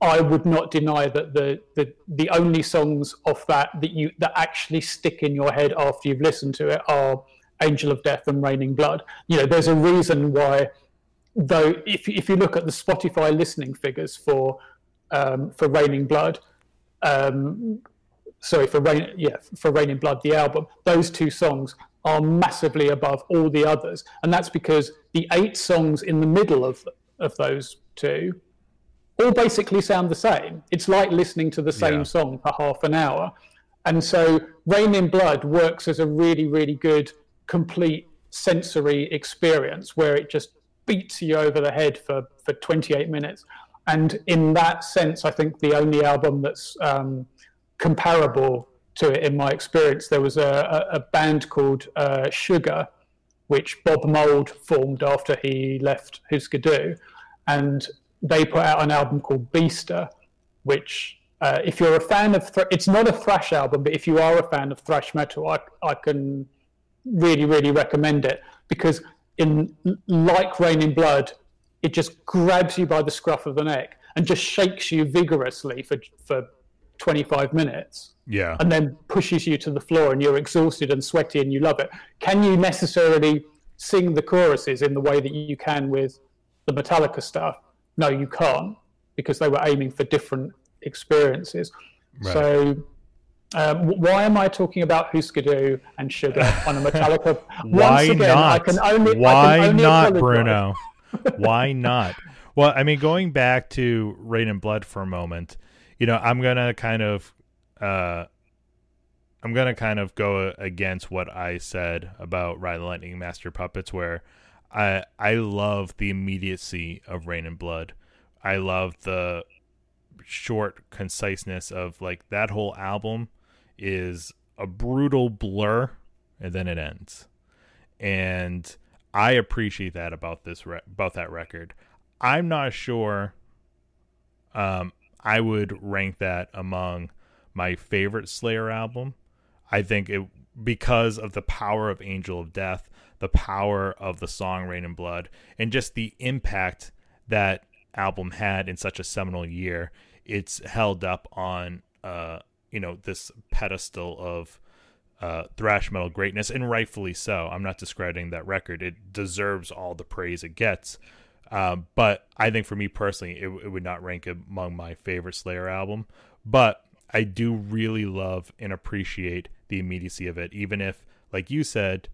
I would not deny that the, the the only songs off that that you that actually stick in your head after you've listened to it are Angel of Death and Reign in Blood. You know, there's a reason why though if if you look at the Spotify listening figures for um, for Reign in Blood, um, sorry for Rain yeah for Reign in Blood the album, those two songs are massively above all the others, and that's because the eight songs in the middle of of those two all basically sound the same. It's like listening to the same yeah. song for half an hour. And so Reign in Blood works as a really, really good, complete sensory experience where it just beats you over the head for, for 28 minutes. And in that sense, I think the only album that's um, comparable to it in my experience, there was a, a, a band called uh, Sugar, which Bob Mould formed after he left Dü. And they put out an album called Beaster, which, uh, if you're a fan of, th- it's not a thrash album, but if you are a fan of thrash metal, I, I can really, really recommend it because in like Reign in Blood, it just grabs you by the scruff of the neck and just shakes you vigorously for for 25 minutes. Yeah. And then pushes you to the floor and you're exhausted and sweaty and you love it. Can you necessarily sing the choruses in the way that you can with the Metallica stuff? No, you can't because they were aiming for different experiences. Right. So um, why am I talking about Dü and Sugar on a Metallica? why again, not? I can only, why can only not, Bruno? why not? Well, I mean, going back to Reign in Blood for a moment, you know, I'm gonna kind of, uh, I'm gonna kind of go against what I said about Ride the Lightning Master Puppets, where I I love the immediacy of Reign in Blood. I love the short conciseness of like that whole album is a brutal blur and then it ends. And I appreciate that about this re- about that record. I'm not sure um I would rank that among my favorite Slayer album. I think it because of the power of Angel of Death, the power of the song Reign in Blood, and just the impact that album had in such a seminal year. It's held up on uh you know this pedestal of uh, thrash metal greatness, and rightfully so. I'm not discrediting that record; it deserves all the praise it gets. Um, but I think for me personally, it, it would not rank among my favorite Slayer album. But I do really love and appreciate the immediacy of it, even if, like you said,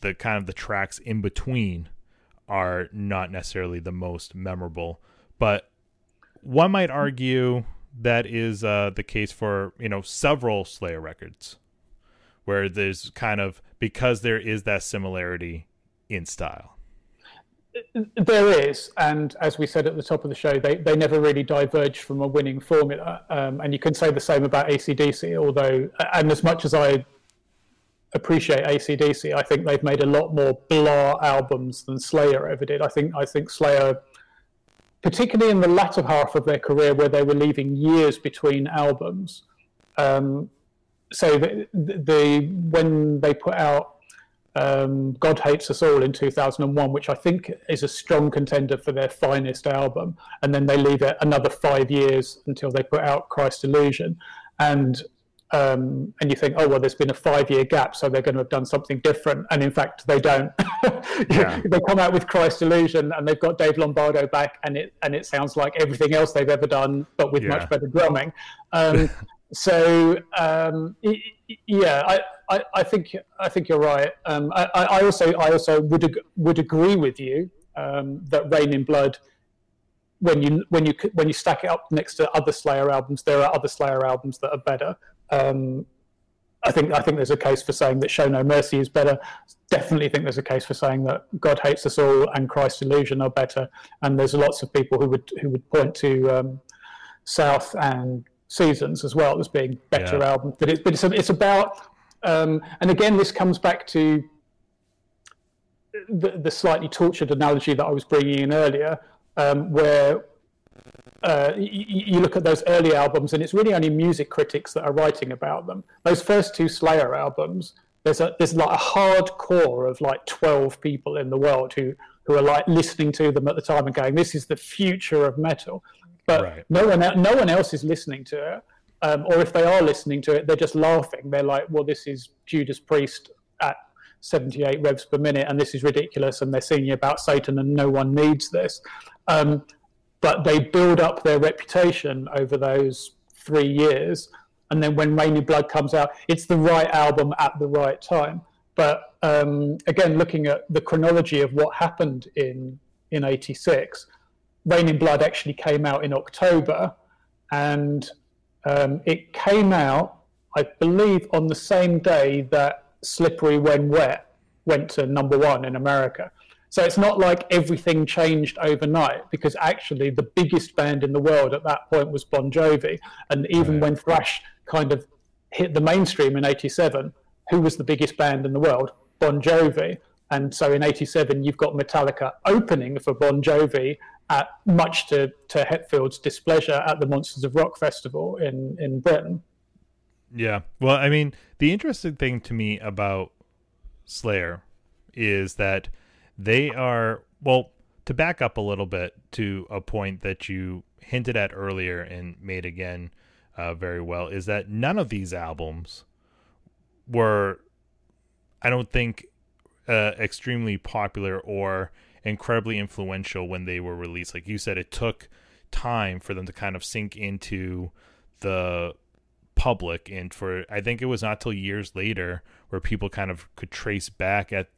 the kind of the tracks in between are not necessarily the most memorable. But one might argue that is uh, the case for you know several Slayer records, where there's kind of because there is that similarity in style. There is, and as we said at the top of the show, they, they never really diverged from a winning formula. Um, and you can say the same about ACDC, although, and as much as I appreciate ACDC, I think they've made a lot more blah albums than Slayer ever did. I think I think Slayer particularly in the latter half of their career where they were leaving years between albums. Um, so the, the, when they put out um, God Hates Us All in 2001, which I think is a strong contender for their finest album, and then they leave it another five years until they put out Christ Illusion. And um, and you think, oh well, there's been a five-year gap, so they're going to have done something different, and in fact, they don't. yeah. they come out with Christ Illusion, and they've got Dave Lombardo back, and it and it sounds like everything else they've ever done, but with yeah. much better drumming. Um, so um, yeah, I, I, I, think I think you're right. Um, I, I, also I also would would agree with you um, that Reign in Blood when you when you when you stack it up next to other Slayer albums, there are other Slayer albums that are better. Um, I think I think there's a case for saying that Show No Mercy is better. Definitely think there's a case for saying that God Hates Us All and Christ Illusion are better. And there's lots of people who would who would point to um, South and Seasons as well as being better yeah. albums. But, it, but it's it's about um, and again this comes back to the, the, slightly tortured analogy that I was bringing in earlier, um, where uh, you, you, look at those early albums, and it's really only music critics that are writing about them. Those first two Slayer albums, there's a there's like a hardcore of like 12 people in the world who who are like listening to them at the time and going, "This is the future of metal." But right. no one no one else is listening to it, um, or if they are listening to it, they're just laughing. They're like, "Well, this is Judas Priest at 78 revs per minute, and this is ridiculous." And they're singing about Satan, and no one needs this. Um, but they build up their reputation over those three years. And then when Reign in Blood comes out, it's the right album at the right time. But um, again, looking at the chronology of what happened in in '86, Reign in Blood actually came out in October, and um, it came out, I believe, on the same day that Slippery When Wet went to number one in America. So it's not like everything changed overnight because actually the biggest band in the world at that point was Bon Jovi. And even when thrash kind of hit the mainstream in 87, who was the biggest band in the world? Bon Jovi. And so in 87, you've got Metallica opening for Bon Jovi at much to, to Hetfield's displeasure at the Monsters of Rock Festival in, in Britain. Yeah. Well, I mean, the interesting thing to me about Slayer is that they are well to back up a little bit to a point that you hinted at earlier and made again uh, very well is that none of these albums were i don't think uh, extremely popular or incredibly influential when they were released. Like you said it took time for them to kind of sink into the public and for i think it was not till years later where people kind of could trace back at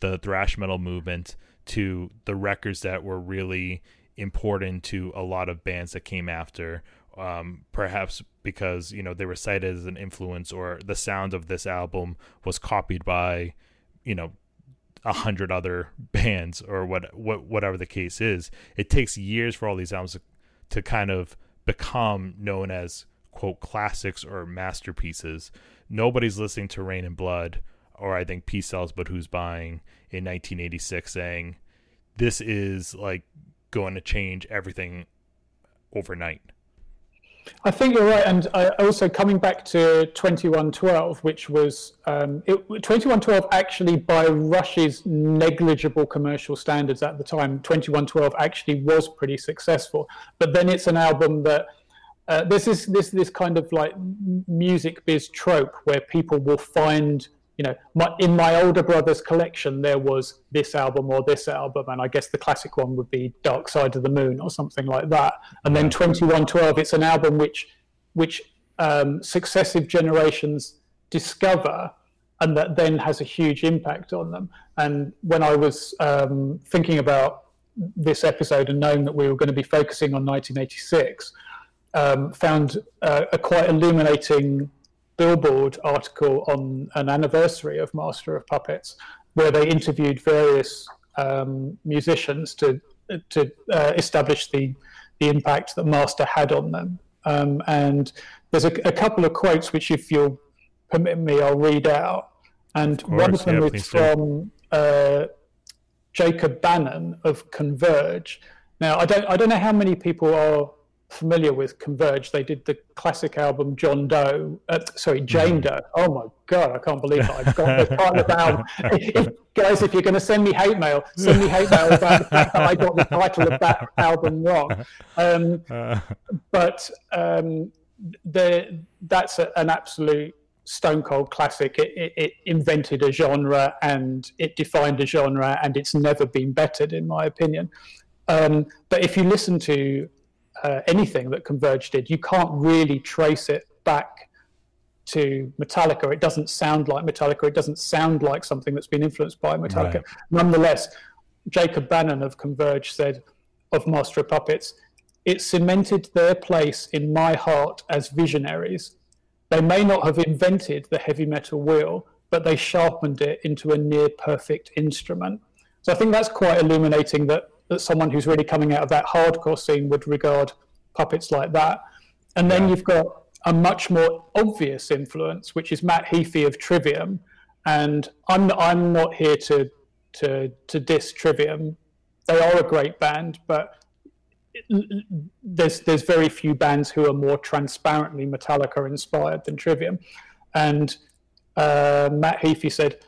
the thrash metal movement to the records that were really important to a lot of bands that came after um, perhaps because you know they were cited as an influence or the sound of this album was copied by you know a hundred other bands or what, what whatever the case is it takes years for all these albums to, to kind of become known as quote classics or masterpieces nobody's listening to Reign in Blood or I think Peace Sells, but who's buying in 1986, saying this is like going to change everything overnight. I think you're right, and I also coming back to 2112, which was um, it, 2112 actually by Rush's negligible commercial standards at the time. 2112 actually was pretty successful, but then it's an album that uh, this is this this kind of like music biz trope where people will find you know, my, in my older brother's collection, there was this album or this album, and I guess the classic one would be Dark Side of the Moon or something like that. And then 2112, it's an album which, which um, successive generations discover and that then has a huge impact on them. And when I was um, thinking about this episode and knowing that we were going to be focusing on 1986, um, found uh, a quite illuminating Billboard article on an anniversary of Master of Puppets, where they interviewed various um, musicians to to uh, establish the the impact that Master had on them. Um, and there's a, a, couple of quotes which, if you'll permit me, I'll read out. And of course, one of them yeah, is from uh, Jacob Bannon of Converge. Now, I don't I don't know how many people are familiar with Converge. They did the classic album John Doe, uh, sorry, Jane mm. Doe. Oh my God, I can't believe that. I've got the title of the album. If, guys, if you're going to send me hate mail, send me hate mail about the fact that I got the title of that album wrong. Um, but um, the, that's a, an absolute stone cold classic. It, it, it, invented a genre and it defined a genre, and it's never been bettered, in my opinion. Um, but if you listen to uh, anything that Converge did, you can't really trace it back to Metallica. It doesn't sound like Metallica. It doesn't sound like something that's been influenced by Metallica. Right. Nonetheless, Jacob Bannon of Converge said of Master of Puppets, it cemented their place in my heart as visionaries. They may not have invented the heavy metal wheel, but they sharpened it into a near perfect instrument. So I think that's quite illuminating that that someone who's really coming out of that hardcore scene would regard puppets like that. And then yeah. you've got a much more obvious influence, which is Matt Heafy of Trivium. And I'm I'm not here to to to diss Trivium. They are a great band, but there's there's very few bands who are more transparently Metallica inspired than Trivium, and uh, Matt Heafy said,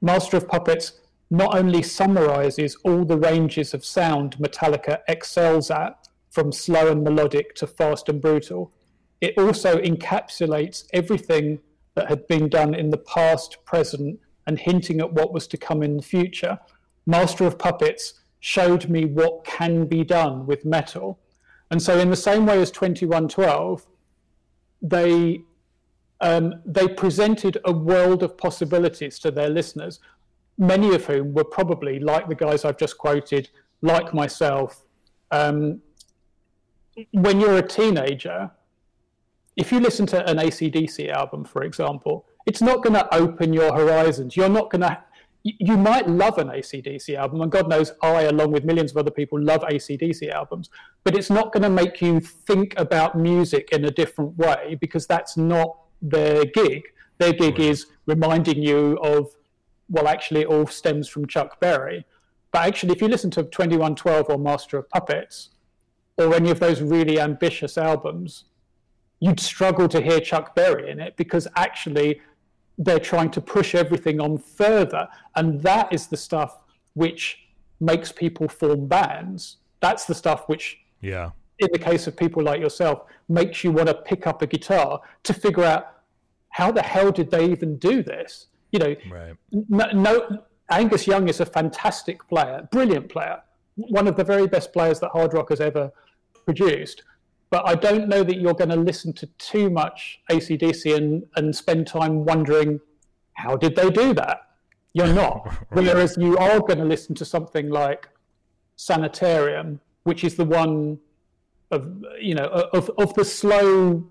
"Master of Puppets." Not only summarizes all the ranges of sound Metallica excels at, from slow and melodic to fast and brutal, it also encapsulates everything that had been done in the past, present, and hinting at what was to come in the future. Master of Puppets showed me what can be done with metal. And so, in the same way as 2112, they um, they presented a world of possibilities to their listeners, many of whom were probably like the guys I've just quoted, like myself. Um, when you're a teenager, if you listen to an ACDC album, for example, it's not going to open your horizons. You're not going to, you might love an ACDC album, and God knows I, along with millions of other people, love ACDC albums, but it's not going to make you think about music in a different way because that's not their gig. Their gig right. is reminding you of, well, actually, it all stems from Chuck Berry. But actually, if you listen to 2112 or Master of Puppets, or any of those really ambitious albums, you'd struggle to hear Chuck Berry in it because actually they're trying to push everything on further. And that is the stuff which makes people form bands. That's the stuff which, yeah, in the case of people like yourself, makes you want to pick up a guitar to figure out how the hell did they even do this? You know, right. no, no Angus Young is a fantastic player, brilliant player, one of the very best players that hard rock has ever produced but I don't know that you're going to listen to too much ACDC and, and spend time wondering how did they do that? You're not. right. Whereas you are going to listen to something like Sanitarium, which is the one of you know of of the slow,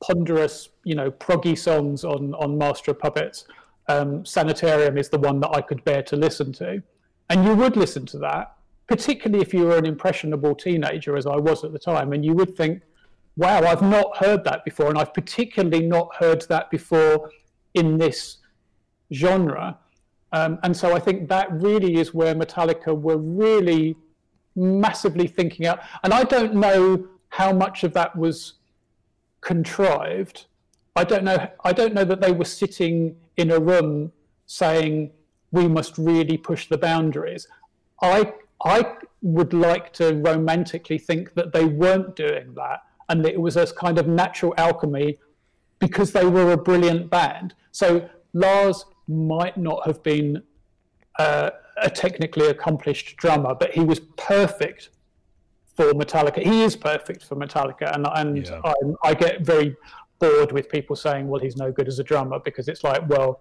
ponderous you know proggy songs on on Master of Puppets. Um, Sanitarium is the one that I could bear to listen to, and you would listen to that particularly if you were an impressionable teenager, as I was at the time, and you would think, wow, I've not heard that before, and I've particularly not heard that before in this genre. Um, and so I think that really is where Metallica were really massively thinking out. And I don't know how much of that was contrived. I don't know. I don't know that they were sitting in a room saying we must really push the boundaries. I I would like to romantically think that they weren't doing that and that it was a kind of natural alchemy because they were a brilliant band. So Lars might not have been uh, a technically accomplished drummer, but he was perfect for Metallica. He is perfect for Metallica, and and yeah. I, I get very bored with people saying, "Well, he's no good as a drummer," because it's like, well,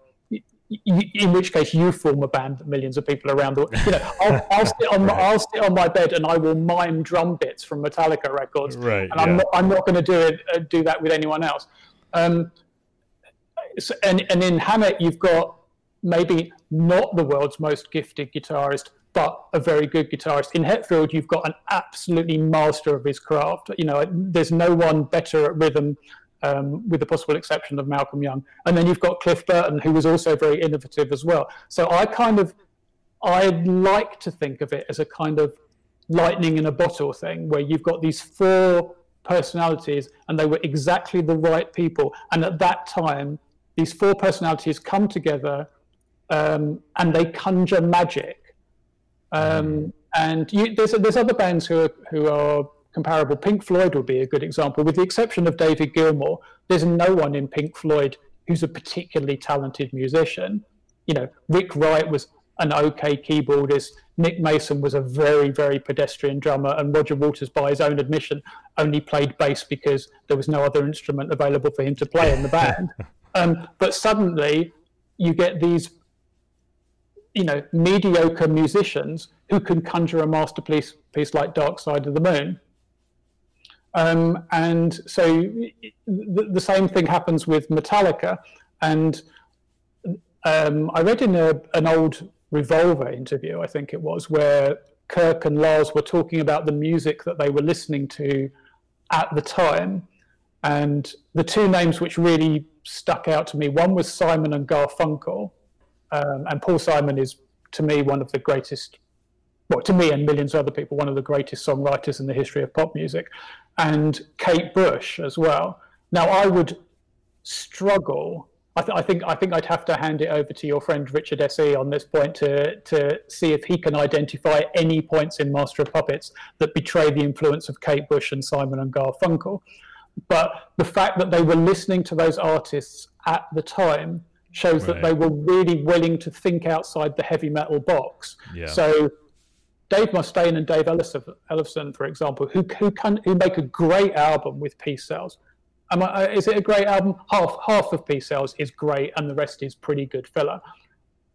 in which case you form a band that millions of people around the world. You know, I'll, I'll sit on my, I'll sit on my bed and I will mime drum bits from Metallica records, right, and yeah. I'm not I'm not going to do it uh, do that with anyone else. Um, so, and and in Hammett you've got maybe not the world's most gifted guitarist, but a very good guitarist. In Hetfield you've got an absolutely master of his craft. You know, there's no one better at rhythm um, with the possible exception of Malcolm Young. And then you've got Cliff Burton, who was also very innovative as well. So I kind of, I like to think of it as a kind of lightning in a bottle thing, where you've got these four personalities and they were exactly the right people. And at that time, these four personalities come together um, and they conjure magic. Um, mm. And you, there's, there's other bands who are, who are comparable. Pink Floyd would be a good example. With the exception of David Gilmour, there's no one in Pink Floyd who's a particularly talented musician. You know, Rick Wright was an okay keyboardist. Nick Mason was a very, very pedestrian drummer, and Roger Waters, by his own admission, only played bass because there was no other instrument available for him to play in the band. um, but suddenly, you get these, you know, mediocre musicians who can conjure a masterpiece piece like Dark Side of the Moon. Um, and so the, the, same thing happens with Metallica. And um, I read in a, an old Revolver interview, I think it was, where Kirk and Lars were talking about the music that they were listening to at the time. And the two names which really stuck out to me one was Simon and Garfunkel. Um, and Paul Simon is, to me, one of the greatest well, to me and millions of other people, one of the greatest songwriters in the history of pop music, and Kate Bush as well. Now, I would struggle. I, th- I, think I think I'd have to hand it over to your friend Richard S.E. on this point to to see if he can identify any points in Master of Puppets that betray the influence of Kate Bush and Simon and Garfunkel. But the fact that they were listening to those artists at the time shows right. that they were really willing to think outside the heavy metal box. Yeah. So Dave Mustaine and Dave Ellefson, for example, who who can who make a great album with Peace Sells, Am I, uh, is it a great album? Half half of Peace Sells is great, and the rest is pretty good filler.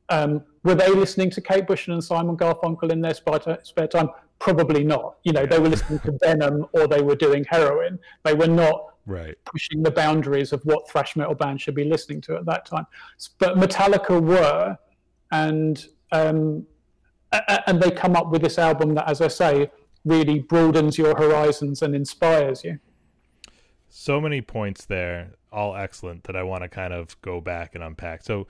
Um, were they listening to Kate Bush and Simon Garfunkel in their spare time? Probably not. You know, they were listening to Venom or they were doing heroin. They were not right. pushing the boundaries of what thrash metal bands should be listening to at that time. But Metallica were, and um, and they come up with this album that, as I say, really broadens your horizons and inspires you. So many points there, all excellent, that I want to kind of go back and unpack. So,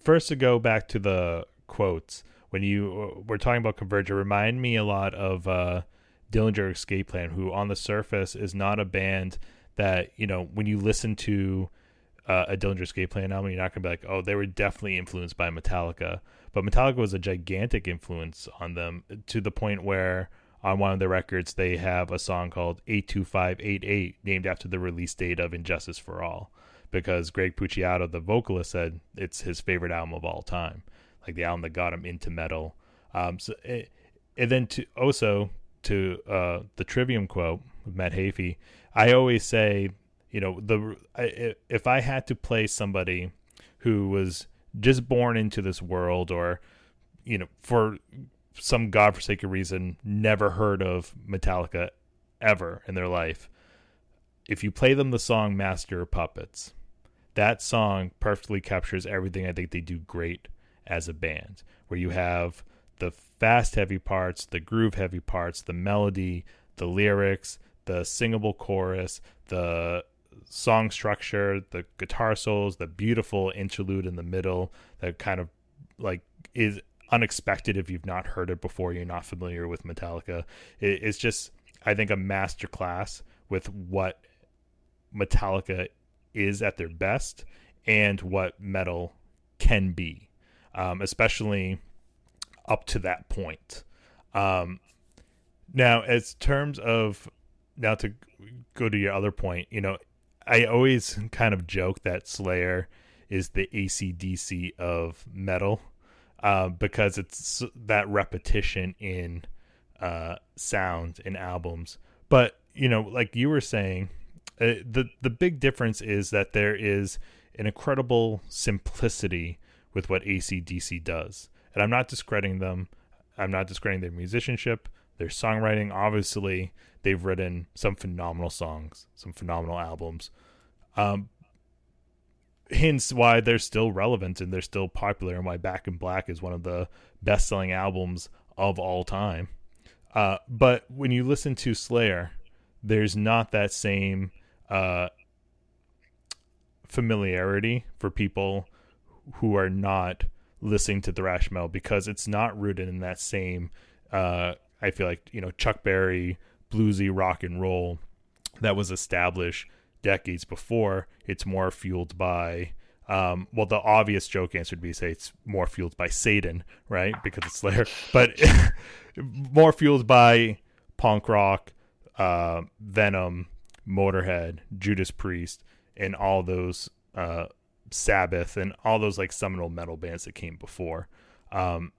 first to go back to the quotes, when you uh, were talking about Converge, remind me a lot of uh, Dillinger Escape Plan, who on the surface is not a band that, you know, when you listen to uh, a Dillinger Escape Plan album, you're not going to be like, oh, they were definitely influenced by Metallica. But Metallica was a gigantic influence on them to the point where on one of the records they have a song called 82588 named after the release date of And Justice for All. Because Greg Puciato, the vocalist, said it's his favorite album of all time, like the album that got him into metal. Um, so, it, and then to also to uh, the Trivium quote with Matt Heafy, I always say, you know, the I, if I had to play somebody who was just born into this world or you know for some godforsaken reason never heard of Metallica ever in their life if you play them the song Master of Puppets that song perfectly captures everything I think they do great as a band where you have the fast heavy parts the groove heavy parts the melody the lyrics the singable chorus the song structure, the guitar solos, the beautiful interlude in the middle that kind of like is unexpected if you've not heard it before, you're not familiar with Metallica. it's just, I think, a masterclass with what Metallica is at their best and what metal can be, um, especially up to that point. Um, now, as terms of now to go to your other point, you know, I always kind of joke that Slayer is the ACDC of metal uh, because it's that repetition in uh, sound in albums. But you know, like you were saying, uh, the the big difference is that there is an incredible simplicity with what ACDC does, and I'm not discrediting them. I'm not discrediting their musicianship, their songwriting. Obviously, they've written some phenomenal songs, some phenomenal albums. Um, hence why they're still relevant and they're still popular, and why Back in Black is one of the best selling albums of all time. Uh, but when you listen to Slayer, there's not that same uh, familiarity for people who are not listening to thrash metal because it's not rooted in that same uh, I feel like you know Chuck Berry bluesy rock and roll that was established decades before. It's more fueled by um, well, the obvious joke answer would be say it's more fueled by Satan, right? Because it's Slayer, but more fueled by punk rock, uh, Venom, Motorhead, Judas Priest, and all those uh, Sabbath and all those like seminal metal bands that came before. Um,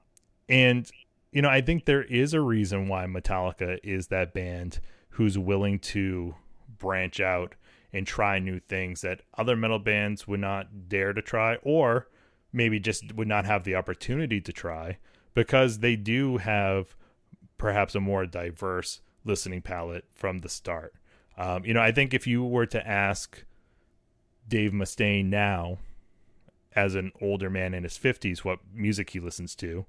and you know, I think there is a reason why Metallica is that band who's willing to branch out and try new things that other metal bands would not dare to try or maybe just would not have the opportunity to try because they do have perhaps a more diverse listening palette from the start. Um, you know, I think if you were to ask Dave Mustaine now, as an older man in his 50s, what music he listens to,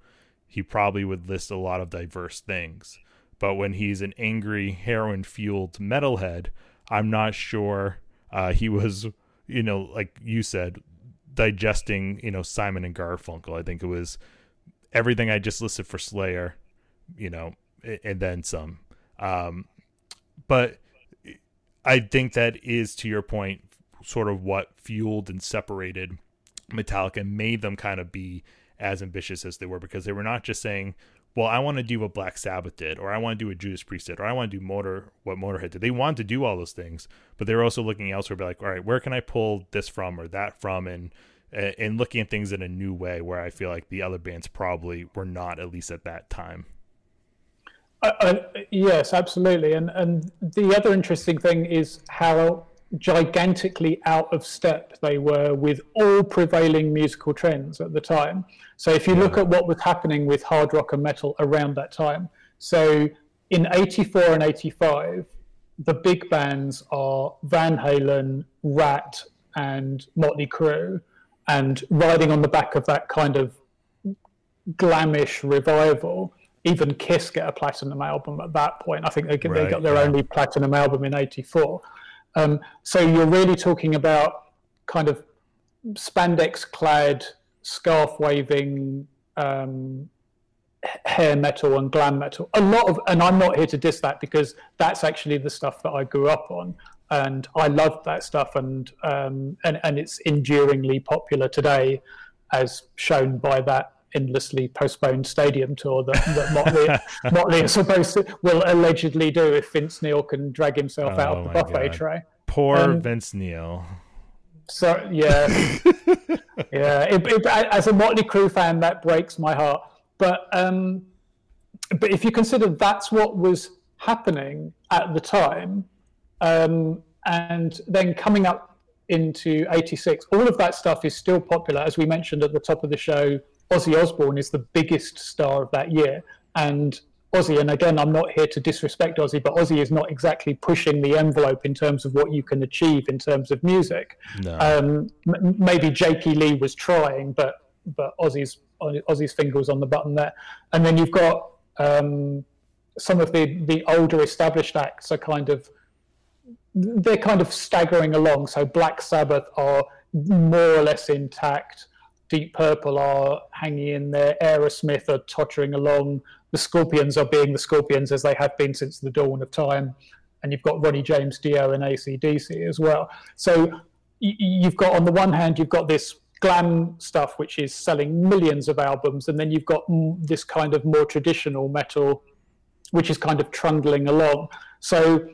he probably would list a lot of diverse things. But when he's an angry, heroin fueled metalhead, I'm not sure uh, he was, you know, like you said, digesting, you know, Simon and Garfunkel. I think it was everything I just listed for Slayer you know, and then some. Um, but I think that is to your point, sort of what fueled and separated Metallica and made them kind of be as ambitious as they were because they were not just saying, well, I want to do what Black Sabbath did, or I want to do what Judas Priest did, or I want to do Motor what Motorhead did. They wanted to do all those things, but they were also looking elsewhere, be like, all right, where can I pull this from or that from, and and looking at things in a new way where I feel like the other bands probably were not, at least at that time. Uh, uh, yes, absolutely. And and the other interesting thing is how gigantically out of step they were with all prevailing musical trends at the time. So if you yeah. look at what was happening with hard rock and metal around that time, so in 84 and 85, the big bands are Van Halen, Ratt, and Motley Crue, and riding on the back of that kind of glamish revival. Even Kiss get a platinum album at that point. I think they, right, they got their yeah. only platinum album in '84. Um, so you're really talking about kind of spandex clad, scarf waving um, hair metal and glam metal. A lot of, and I'm not here to diss that because that's actually the stuff that I grew up on. And I loved that stuff, and um, and and it's enduringly popular today, as shown by that endlessly postponed stadium tour that, that Motley, Motley is supposed to will allegedly do if Vince Neil can drag himself oh, out of the buffet God. tray. Poor um, Vince Neil. So yeah, yeah. It, it, as a Motley Crue fan, that breaks my heart. But um, but if you consider that's what was happening at the time, um, and then coming up into '86, all of that stuff is still popular. As we mentioned at the top of the show, Ozzy Osbourne is the biggest star of that year, and Ozzy, and again, I'm not here to disrespect Ozzy, but Ozzy is not exactly pushing the envelope in terms of what you can achieve in terms of music. No. Um, m- maybe Jakey Lee was trying, but but Ozzy's Ozzy's finger was on the button there. And then you've got um, some of the the older established acts are kind of they're kind of staggering along. So Black Sabbath are more or less intact. Deep Purple are hanging in there. Aerosmith are tottering along. The Scorpions are being the Scorpions as they have been since the dawn of time. And you've got Ronnie James Dio and ACDC as well. So you've got, on the one hand, you've got this glam stuff which is selling millions of albums. And then you've got this kind of more traditional metal which is kind of trundling along. So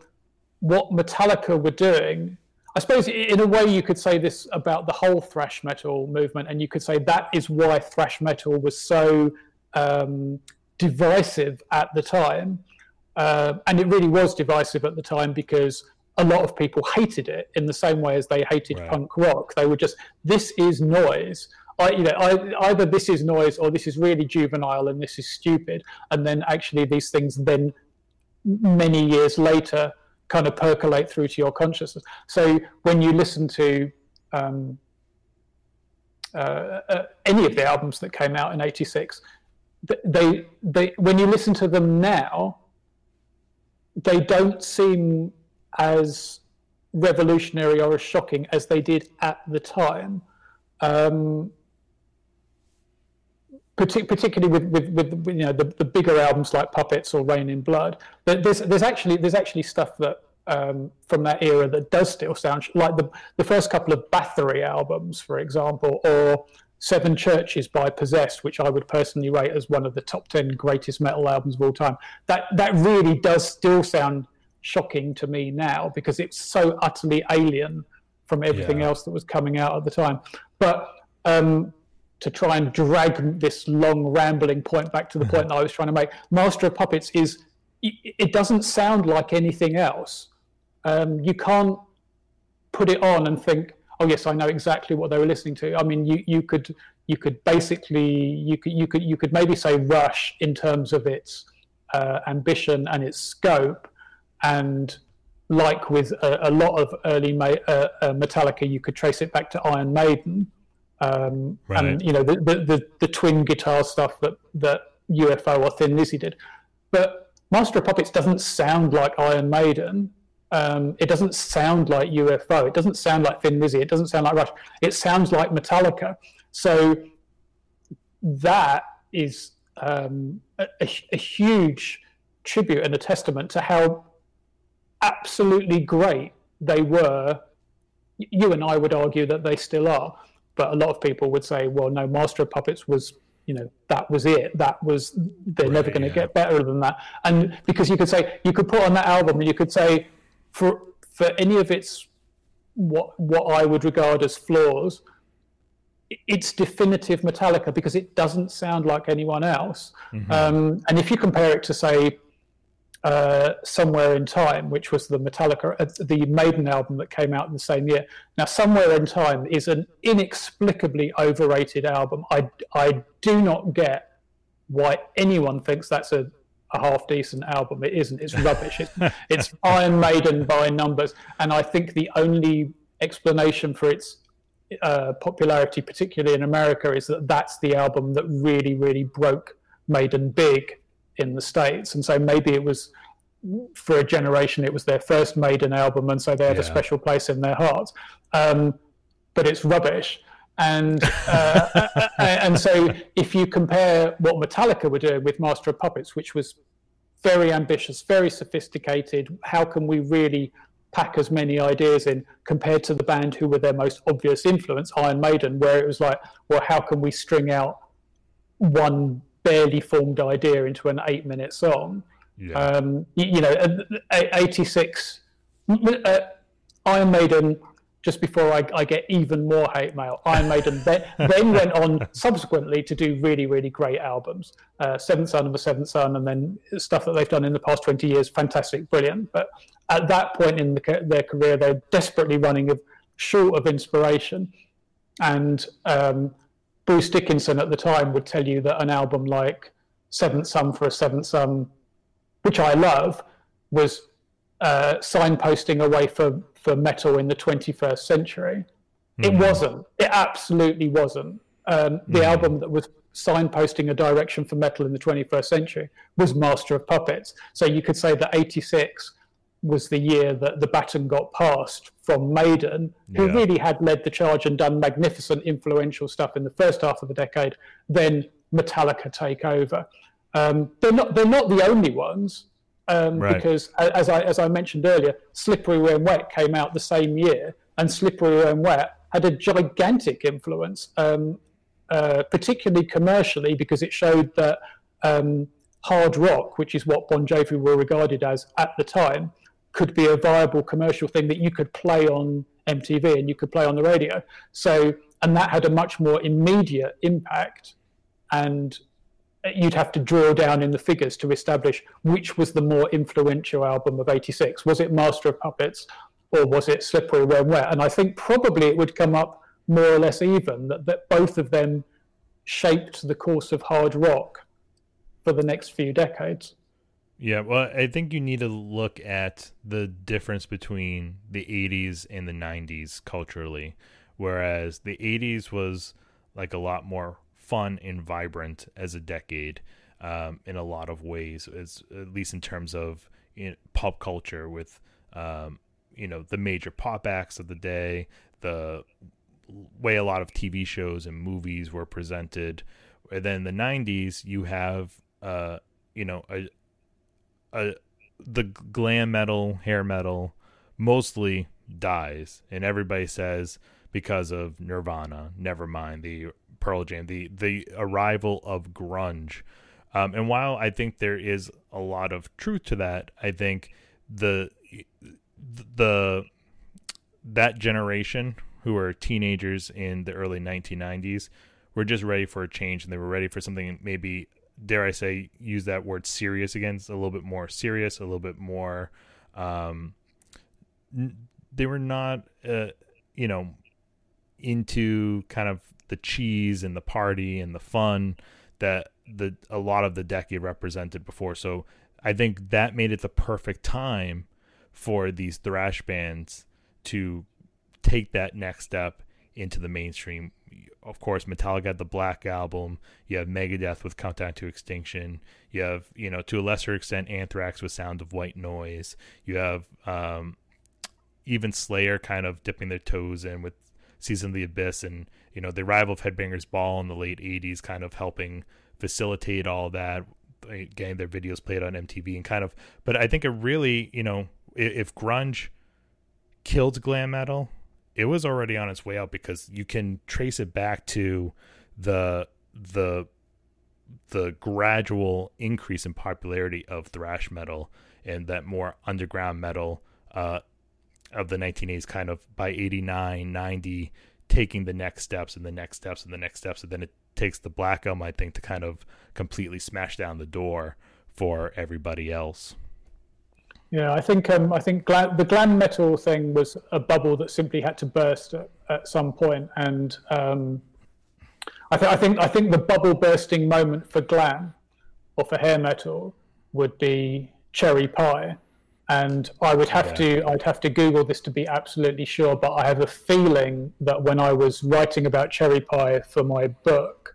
what Metallica were doing I suppose in a way you could say this about the whole thrash metal movement, and you could say that is why thrash metal was so um, divisive at the time. Uh, and it really was divisive at the time because a lot of people hated it in the same way as they hated right. punk rock. They were just, this is noise. I, you know, I, either this is noise or this is really juvenile and this is stupid. And then actually these things then many years later kind of percolate through to your consciousness. So when you listen to um, uh, uh, any of the albums that came out in '86, they they when you listen to them now, they don't seem as revolutionary or as shocking as they did at the time. Um, particularly with, with, with, you know the, the bigger albums like Puppets or Reign in Blood. But There's there's actually there's actually stuff that um, from that era that does still sound like the the first couple of Bathory albums, for example, or Seven Churches by Possessed, which I would personally rate as one of the top ten greatest metal albums of all time. That that really does still sound shocking to me now because it's so utterly alien from everything yeah. else that was coming out at the time. But um, to try and drag this long rambling point back to the point that I was trying to make. Master of Puppets is it doesn't sound like anything else. Um, you can't put it on and think, oh yes, I know exactly what they were listening to. I mean, you you could you could basically you could you could you could maybe say Rush in terms of its uh, ambition and its scope, and like with a, a lot of early uh, uh, Metallica, you could trace it back to Iron Maiden um, right. and you know the, the, the, the, twin guitar stuff that, that UFO or Thin Lizzy did. But Master of Puppets doesn't sound like Iron Maiden. Um, it doesn't sound like UFO. It doesn't sound like Thin Lizzy. It doesn't sound like Rush. It sounds like Metallica. So that is um, a, a, huge tribute and a testament to how absolutely great they were. You and I would argue that they still are, but a lot of people would say, "Well, no, Master of Puppets was." You know that was it. That was they're right, never going to yeah. get better than that. And because you could say you could put on that album, and you could say for for any of its what what I would regard as flaws, it's definitive Metallica because it doesn't sound like anyone else. Mm-hmm. Um, and if you compare it to, say, uh, Somewhere in Time, which was the Metallica, uh, the Maiden album that came out in the same year. Now, Somewhere in Time is an inexplicably overrated album. I, I do not get why anyone thinks that's a, a half decent album. It isn't. It's rubbish. It's, it's Iron Maiden by numbers. And I think the only explanation for its uh, popularity, particularly in America, is that that's the album that really, really broke Maiden big in the States. And so maybe it was for a generation, it was their first Maiden album, and so they had yeah. a special place in their hearts. Um, but it's rubbish. And uh, and so if you compare what Metallica were doing with Master of Puppets, which was very ambitious, very sophisticated, how can we really pack as many ideas in compared to the band who were their most obvious influence, Iron Maiden, where it was like, well, how can we string out one barely formed idea into an eight minute song? Yeah. Um, you, you, know, 86, uh, Iron Maiden just before I, I, get even more hate mail. Iron Maiden then, then, went on subsequently to do really, really great albums. Uh, Seventh Son of the Seventh Son, and then stuff that they've done in the past 20 years, fantastic, brilliant. But at that point in the, their career, they're desperately running of, short of inspiration. And um, Bruce Dickinson at the time would tell you that an album like Seventh Son for a Seventh Son, which I love, was uh, signposting away for for metal in the 21st century. Mm. It hmm. wasn't. It absolutely wasn't. Um, the mm. album that was signposting a direction for metal in the 21st century was Master of Puppets. So you could say that 86 was the year that the baton got passed from Maiden, who yeah. really had led the charge and done magnificent, influential stuff in the first half of the decade. Then Metallica take over. Um, they're not. They're not the only ones um, right. because as I as I mentioned earlier, Slippery When Wet came out the same year, and Slippery When Wet had a gigantic influence, um, uh, particularly commercially, because it showed that um, hard rock, which is what Bon Jovi were regarded as at the time, could be a viable commercial thing that you could play on MTV and you could play on the radio. So, and that had a much more immediate impact and you'd have to draw down in the figures to establish which was the more influential album of 86. Was it Master of Puppets or was it Slippery When Wet? And I think probably it would come up more or less even that, that both of them shaped the course of hard rock for the next few decades. Yeah, well, I think you need to look at the difference between the 80s and the 90s culturally. Whereas the 80s was like a lot more fun and vibrant as a decade um, in a lot of ways, as, at least in terms of you know, pop culture with um, you know the major pop acts of the day, the way a lot of TV shows and movies were presented. And then the '90s, you have uh, you know a a the glam metal, hair metal, mostly dies, and everybody says because of Nirvana, never mind the Pearl Jam, the the arrival of grunge. Um, and while I think there is a lot of truth to that, I think the the that generation who were teenagers in the early 1990s were just ready for a change, and they were ready for something maybe dare I say use that word serious again, it's a little bit more serious, a little bit more. Um, they were not, uh, you know, into kind of the cheese and the party and the fun that the a lot of the decade represented before. So I think that made it the perfect time for these thrash bands to take that next step into the mainstream. Of course, Metallica had the Black Album. You have Megadeth with Countdown to Extinction. You have, you know, to a lesser extent, Anthrax with Sound of White Noise. You have um, even Slayer kind of dipping their toes in with Season of the Abyss and you know the arrival of Headbangers Ball in the late '80s, kind of helping facilitate all that, getting their videos played on MTV and kind of. But I think it really, you know, if, if grunge killed glam metal, it was already on its way out because you can trace it back to the the the gradual increase in popularity of thrash metal and that more underground metal uh, of the 1980s kind of by 89 90 taking the next steps and the next steps and the next steps. And then it takes the black album i think to kind of completely smash down the door for everybody else yeah i think um, i think glam, the glam metal thing was a bubble that simply had to burst at, at some point and um, I, th- I think i think the bubble bursting moment for glam or for hair metal would be cherry pie and I would have yeah. to I'd have to Google this to be absolutely sure, but I have a feeling that when I was writing about cherry pie for my book,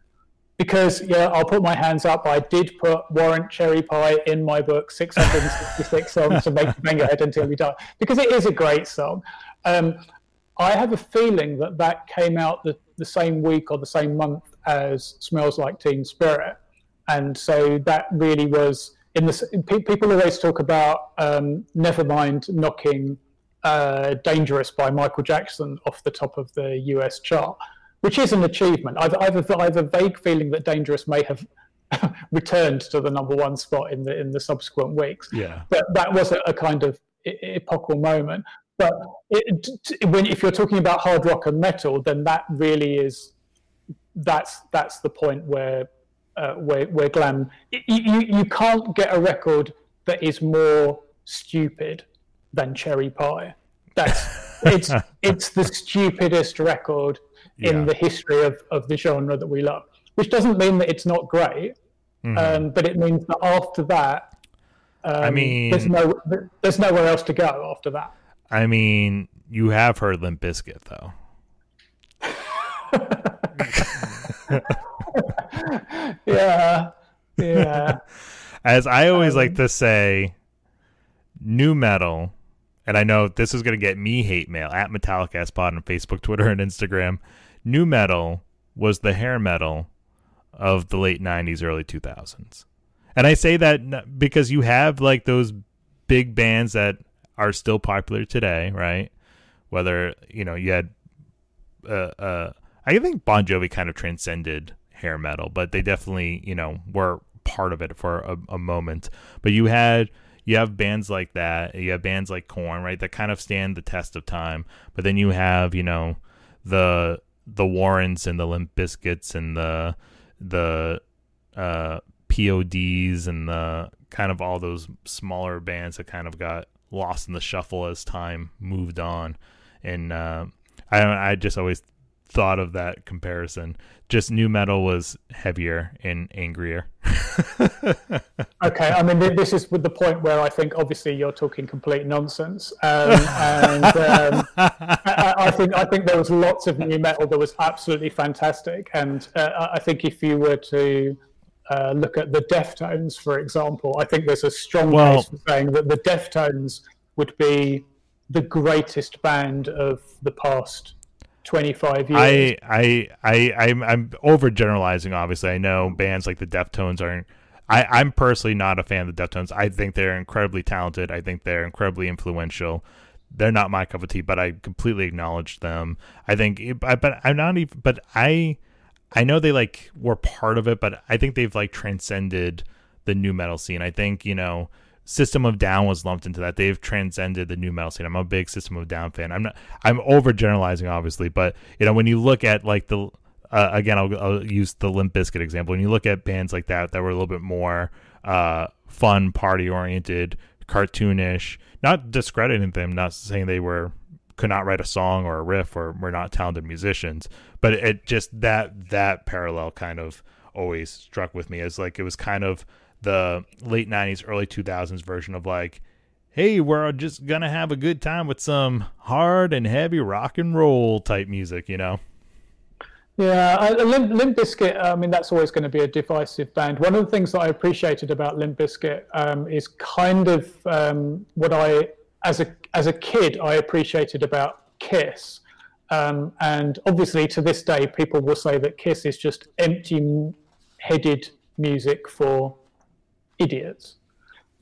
because yeah, I'll put my hands up. I did put Warrant Cherry Pie in my book, 666 songs to make bang your head until we die, because it is a great song. Um, I have a feeling that that came out the, the same week or the same month as Smells Like Teen Spirit, and so that really was in the people always talk about um, Nevermind knocking uh, Dangerous by Michael Jackson off the top of the US chart, which is an achievement. I've, I've, a, I've a vague feeling that Dangerous may have returned to the number one spot in the in the subsequent weeks. Yeah, but that was a, a kind of epochal moment. But it, when if you're talking about hard rock and metal, then that really is that's that's the point where uh, where, where glam you, you, you can't get a record that is more stupid than cherry pie that's it's it's the stupidest record in the history of, of the genre that we love which doesn't mean that it's not great mm-hmm. um, but it means that after that um, i mean there's no there's nowhere else to go after that i mean you have heard limp bizkit though yeah. Yeah. As I always um, like to say, nu metal, and I know this is going to get me hate mail at Metallica Spot on Facebook, Twitter, and Instagram. Nu metal was the hair metal of the late 90s, early 2000s. And I say that because you have like those big bands that are still popular today, right? Whether, you know, you had, uh, uh, I think Bon Jovi kind of transcended hair metal, but they definitely, you know, were part of it for a, a moment. But you had you have bands like that. You have bands like Korn right, that kind of stand the test of time. But then you have, you know, the the Warrants and the Limp Bizkits and the the uh, PODs and the kind of all those smaller bands that kind of got lost in the shuffle as time moved on. And uh, I I just always thought of that comparison. Just nu metal was heavier and angrier. okay, I mean, this is with the point where I think obviously you're talking complete nonsense, um, and um, I, I, think I think there was lots of nu metal that was absolutely fantastic, and uh, I think if you were to uh, look at the Deftones, for example, I think there's a strong well, case for saying that the Deftones would be the greatest band of the past 25 years. I I I I'm, I'm overgeneralizing. Obviously, I know bands like the Deftones aren't. I I'm personally not a fan of the Deftones. I think they're incredibly talented. I think they're incredibly influential. They're not my cup of tea, but I completely acknowledge them. I think, but I'm not even. But I I know they like were part of it, but I think they've like transcended the nu metal scene. I think you know System of Down was lumped into that. They've transcended the nu metal scene. I'm a big System of Down fan. I'm not. I'm overgeneralizing, obviously, but you know when you look at like the uh, again, I'll, I'll, use the Limp Bizkit example. When you look at bands like that that were a little bit more uh, fun, party oriented, cartoonish, not discrediting them, not saying they were could not write a song or a riff or were not talented musicians, but it just that that parallel kind of always struck with me as like it was kind of the late 90s early 2000s version of like hey we're just gonna have a good time with some hard and heavy rock and roll type music you know yeah, uh, Limp, Limp Bizkit, I mean, that's always going to be a divisive band. One of the things that I appreciated about Limp Bizkit um, is kind of um, what I, as a, as a kid, I appreciated about Kiss. Um, and obviously, to this day, people will say that Kiss is just empty headed music for idiots.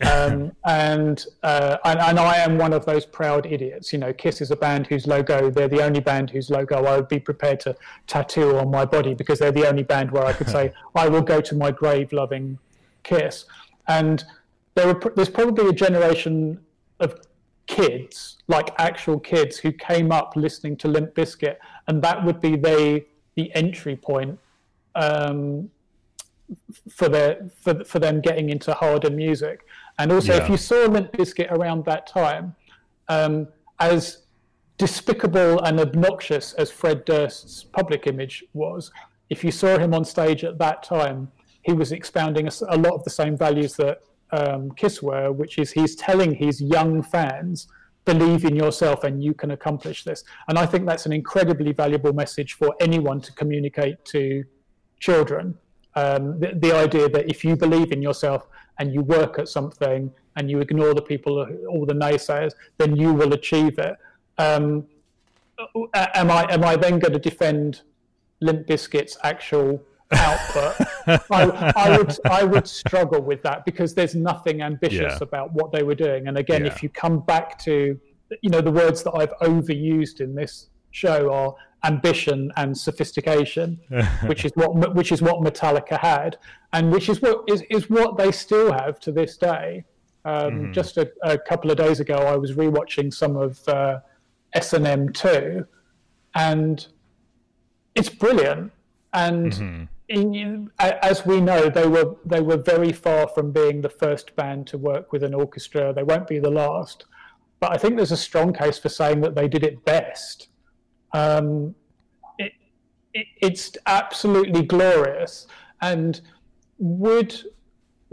um, and, uh, and and I am one of those proud idiots. You know, Kiss is a band whose logo they're the only band whose logo I would be prepared to tattoo on my body because they're the only band where I could say I will go to my grave loving Kiss. And there were, there's probably a generation of kids, like actual kids, who came up listening to Limp Bizkit, and that would be the the entry point um, for their for for them getting into harder music. And also, yeah. if you saw Limp Bizkit around that time, um, as despicable and obnoxious as Fred Durst's public image was, if you saw him on stage at that time, he was expounding a, a lot of the same values that um, Kiss were, which is he's telling his young fans, believe in yourself and you can accomplish this. And I think that's an incredibly valuable message for anyone to communicate to children. Um, the, the, idea that if you believe in yourself and you work at something and you ignore the people, all the naysayers, then you will achieve it. Um, am I am I then going to defend Limp Bizkit's actual output, I, I, would I would struggle with that because there's nothing ambitious yeah. about what they were doing. And again, yeah. if you come back to you know the words that I've overused in this show are ambition and sophistication, which is what which is what Metallica had, and which is what is, is what they still have to this day. Um, mm. Just a, a, couple of days ago, I was rewatching some of uh, S and M two, and it's brilliant. And mm-hmm in, as we know, they were they were very far from being the first band to work with an orchestra. They won't be the last, but I think there's a strong case for saying that they did it best. Um, it, it, it's absolutely glorious, and would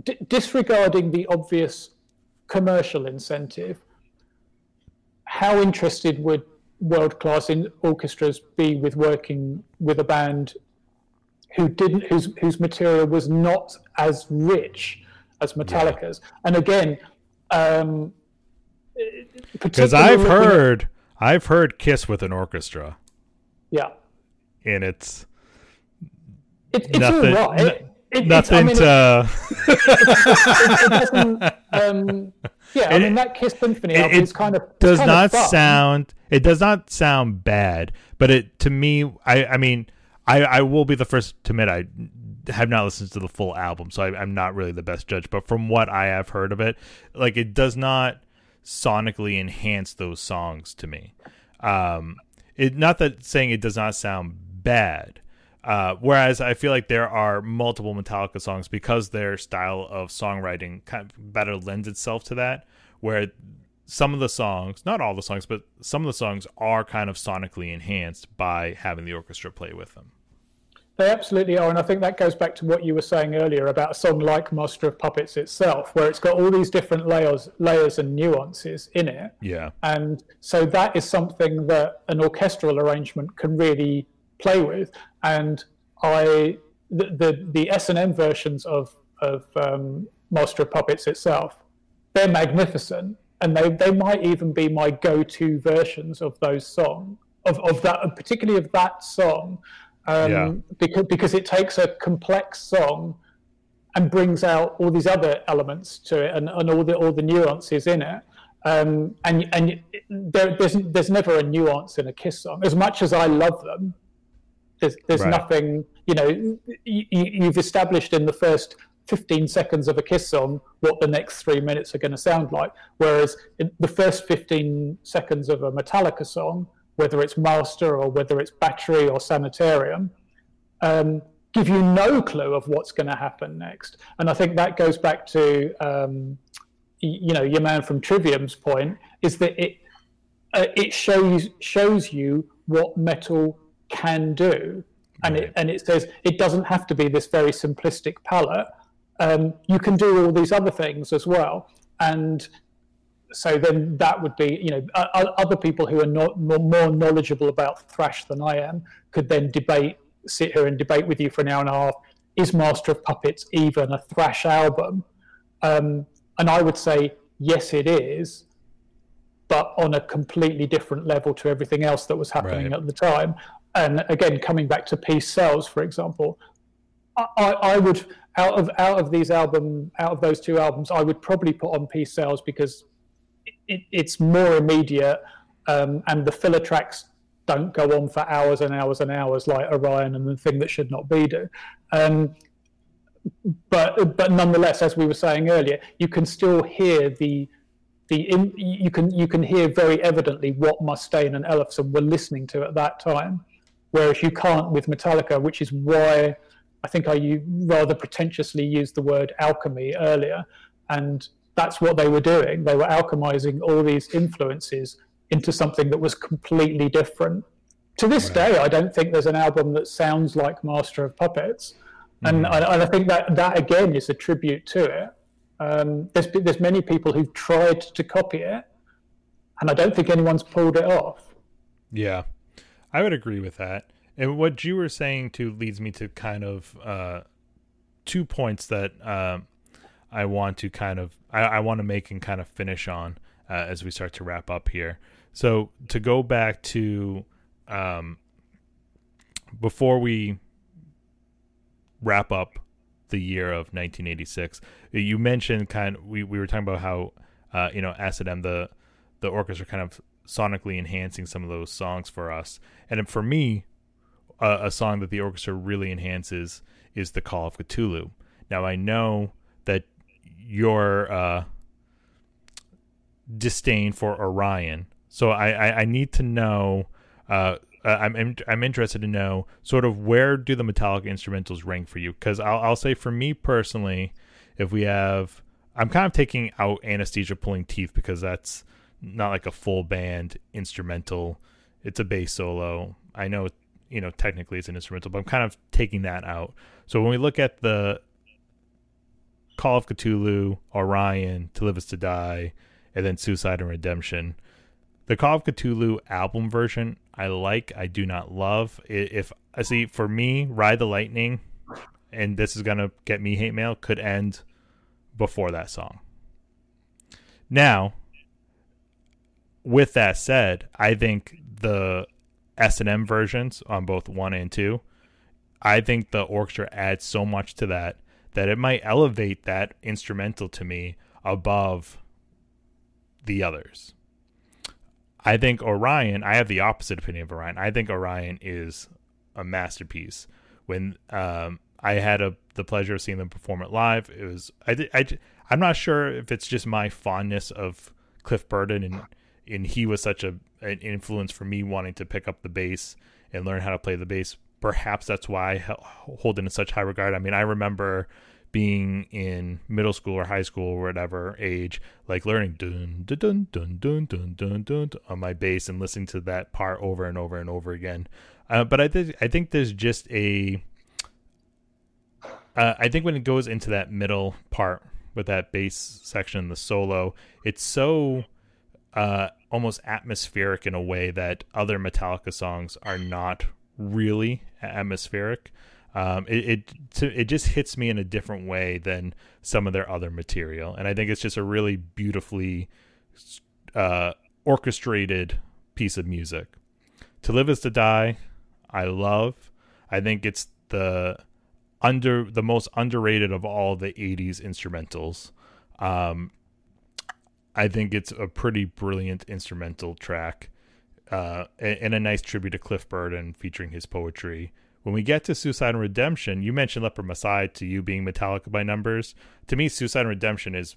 d- disregarding the obvious commercial incentive, how interested would world class orchestras be with working with a band who didn't whose whose material was not as rich as Metallica's. Yeah. And again, um, because I've heard I've heard Kiss with an orchestra. Yeah, and it's it, it's nothing. Right. It, nothing I mean, to. It, um, yeah, I mean that Kiss Symphony album is kind of does kind not of sound. It does not sound bad, but it to me, I I mean I, I will be the first to admit I have not listened to the full album, so I, am not really the best judge. But from what I have heard of it, like it does not sonically enhance those songs to me. Um, it not that saying it does not sound bad. Uh, whereas I feel like there are multiple Metallica songs because their style of songwriting kind of better lends itself to that. Where some of the songs, not all the songs, but some of the songs are kind of sonically enhanced by having the orchestra play with them. They absolutely are, and I think that goes back to what you were saying earlier about a song like Master of Puppets itself, where it's got all these different layers, layers and nuances in it. Yeah. And so that is something that an orchestral arrangement can really play with. And I, the the, the S and M versions of of um, Master of Puppets itself, they're magnificent and they, they might even be my go-to versions of those songs of, of that particularly of that song um, yeah. because because it takes a complex song and brings out all these other elements to it and, and all the all the nuances in it um, and and there, there's there's never a nuance in a Kiss song as much as I love them there's there's right. nothing you know you, you've established in the first 15 seconds of a Kiss song what the next three minutes are going to sound like. Whereas the first 15 seconds of a Metallica song, whether it's Master or whether it's Battery or Sanitarium, um, give you no clue of what's going to happen next. And I think that goes back to, um, you know, your man from Trivium's point is that it uh, it shows shows you what metal can do. And right. it and it says it doesn't have to be this very simplistic palette um, you can do all these other things as well. And so then that would be, you know, other people who are not more knowledgeable about thrash than I am could then debate, sit here and debate with you for an hour and a half. Is Master of Puppets even a thrash album? Um, and I would say yes, it is, but on a completely different level to everything else that was happening right. at the time. And again, coming back to Peace Sells for example, I, I would out of out of these album out of those two albums, I would probably put on Peace Sells because it, it's more immediate, um, and the filler tracks don't go on for hours and hours and hours like Orion and the thing that should not be do. Um, but but nonetheless, as we were saying earlier, you can still hear the the in, you can you can hear very evidently what Mustaine and Ellefson were listening to at that time, whereas you can't with Metallica, which is why I think I rather pretentiously used the word alchemy earlier, and that's what they were doing. They were alchemizing all these influences into something that was completely different. To this right. day, I don't think there's an album that sounds like Master of Puppets, and, mm. and I think that that again is a tribute to it. Um, there's there's many people who've tried to copy it, and I don't think anyone's pulled it off. Yeah, I would agree with that. And what you were saying too leads me to kind of uh, two points that uh, I want to kind of I, I, want to make and kind of finish on uh, as we start to wrap up here. So to go back to um, before we wrap up the year of 1986, you mentioned kind of we, we were talking about how uh, you know S and M the the orchestra kind of sonically enhancing some of those songs for us, and for me, a, a song that the orchestra really enhances is the Call of Cthulhu. Now I know that your uh, disdain for Orion, so I, I, I need to know. Uh, I'm I'm interested to know sort of where do the Metallica instrumentals rank for you? Because I'll I'll say for me personally, if we have, I'm kind of taking out anesthesia pulling teeth because that's not like a full band instrumental. It's a bass solo. I know you know technically it's an instrumental, but I'm kind of taking that out. So when we look at the Call of Cthulhu, Orion, To Live Is to Die, and then Suicide and Redemption, the Call of Cthulhu album version I like, I do not love. If I see for me, Ride the Lightning, and this is gonna get me hate mail, could end before that song. Now, with that said, I think the S and M versions on both one and two, I think the orchestra adds so much to that that it might elevate that instrumental to me above the others. I think Orion, I have the opposite opinion of Orion. I think Orion is a masterpiece. When um, I had a, the pleasure of seeing them perform it live, it was I, I I'm not sure if it's just my fondness of Cliff Burton and and he was such a an influence for me wanting to pick up the bass and learn how to play the bass. Perhaps that's why I hold it in such high regard. I mean, I remember being in middle school or high school or whatever age, like learning dun dun dun dun dun dun dun, dun on my bass and listening to that part over and over and over again. Uh, but I think I think there's just a. Uh, I think when it goes into that middle part with that bass section, the solo, it's so uh, almost atmospheric in a way that other Metallica songs are not really atmospheric. Um, it it, it just hits me in a different way than some of their other material, and I think it's just a really beautifully uh, orchestrated piece of music. To Live Is to Die, I love. I think it's the under the most underrated of all the '80s instrumentals. Um, I think it's a pretty brilliant instrumental track uh, and, a nice tribute to Cliff Burton featuring his poetry. When we get to Suicide and Redemption, you mentioned Leper Messiah to you being Metallica by numbers. To me, Suicide and Redemption is.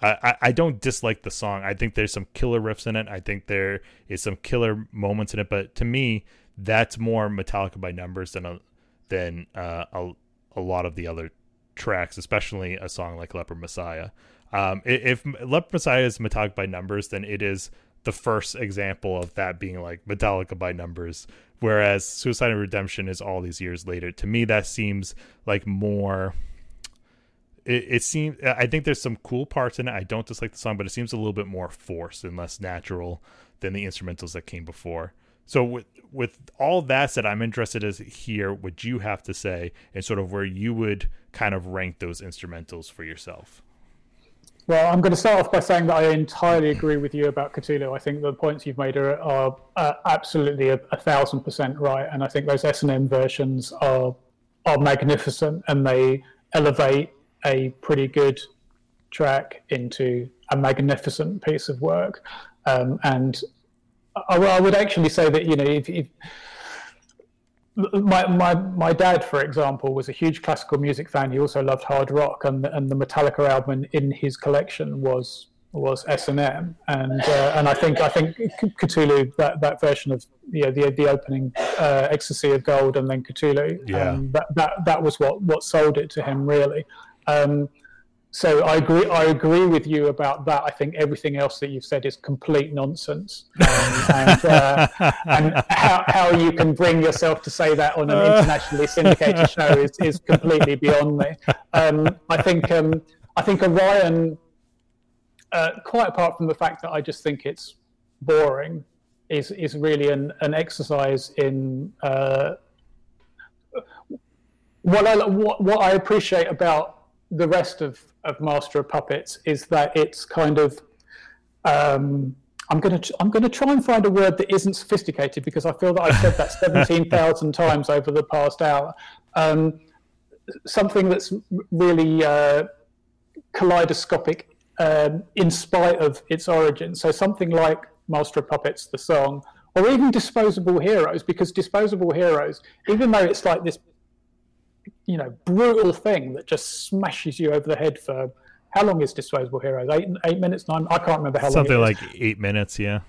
I, I don't dislike the song. I think there's some killer riffs in it. I think there is some killer moments in it. But to me, that's more Metallica by numbers than a than uh, a, a lot of the other tracks, especially a song like Leper Messiah. Um, if Leper Messiah is Metallica by numbers, then it is the first example of that being like Metallica by numbers. Whereas Suicide and Redemption is all these years later. To me, that seems like more. It, it seems. I think there's some cool parts in it. I don't dislike the song, but it seems a little bit more forced and less natural than the instrumentals that came before. So with with all that said, I'm interested to hear what you have to say and sort of where you would kind of rank those instrumentals for yourself. Well, I'm going to start off by saying that I entirely agree with you about Cthulhu. I think the points you've made are, are absolutely a, a, thousand percent right, and I think those S and M versions are are magnificent and they elevate a pretty good track into a magnificent piece of work. Um, and I, I, would actually say that you know if, if my, my my dad, for example, was a huge classical music fan. He also loved hard rock, and and the Metallica album in his collection was was S and M, and uh, and I think I think Cthulhu that, that version of you know, the the opening uh, Ecstasy of Gold and then Cthulhu, yeah. Um, that that that was what what sold it to him really. Um, so I agree. I agree with you about that. I think everything else that you've said is complete nonsense, um, and, uh, and how, how you can bring yourself to say that on an internationally syndicated show is, is completely beyond me. Um, I think um, I think Orion, uh, quite apart from the fact that I just think it's boring, is is really an, an exercise in uh, what I what, what I appreciate about the rest of, of Master of Puppets is that it's kind of um, I'm going to I'm going to try and find a word that isn't sophisticated because I feel that I've said that seventeen thousand times over the past hour. Um, something that's really uh, kaleidoscopic um, in spite of its origin. So something like Master of Puppets, the song, or even Disposable Heroes, because Disposable Heroes, even though it's like this you know brutal thing that just smashes you over the head for how long is Disposable Heroes? Eight eight minutes, nine. I can't remember how Something long. Something like eight minutes, yeah.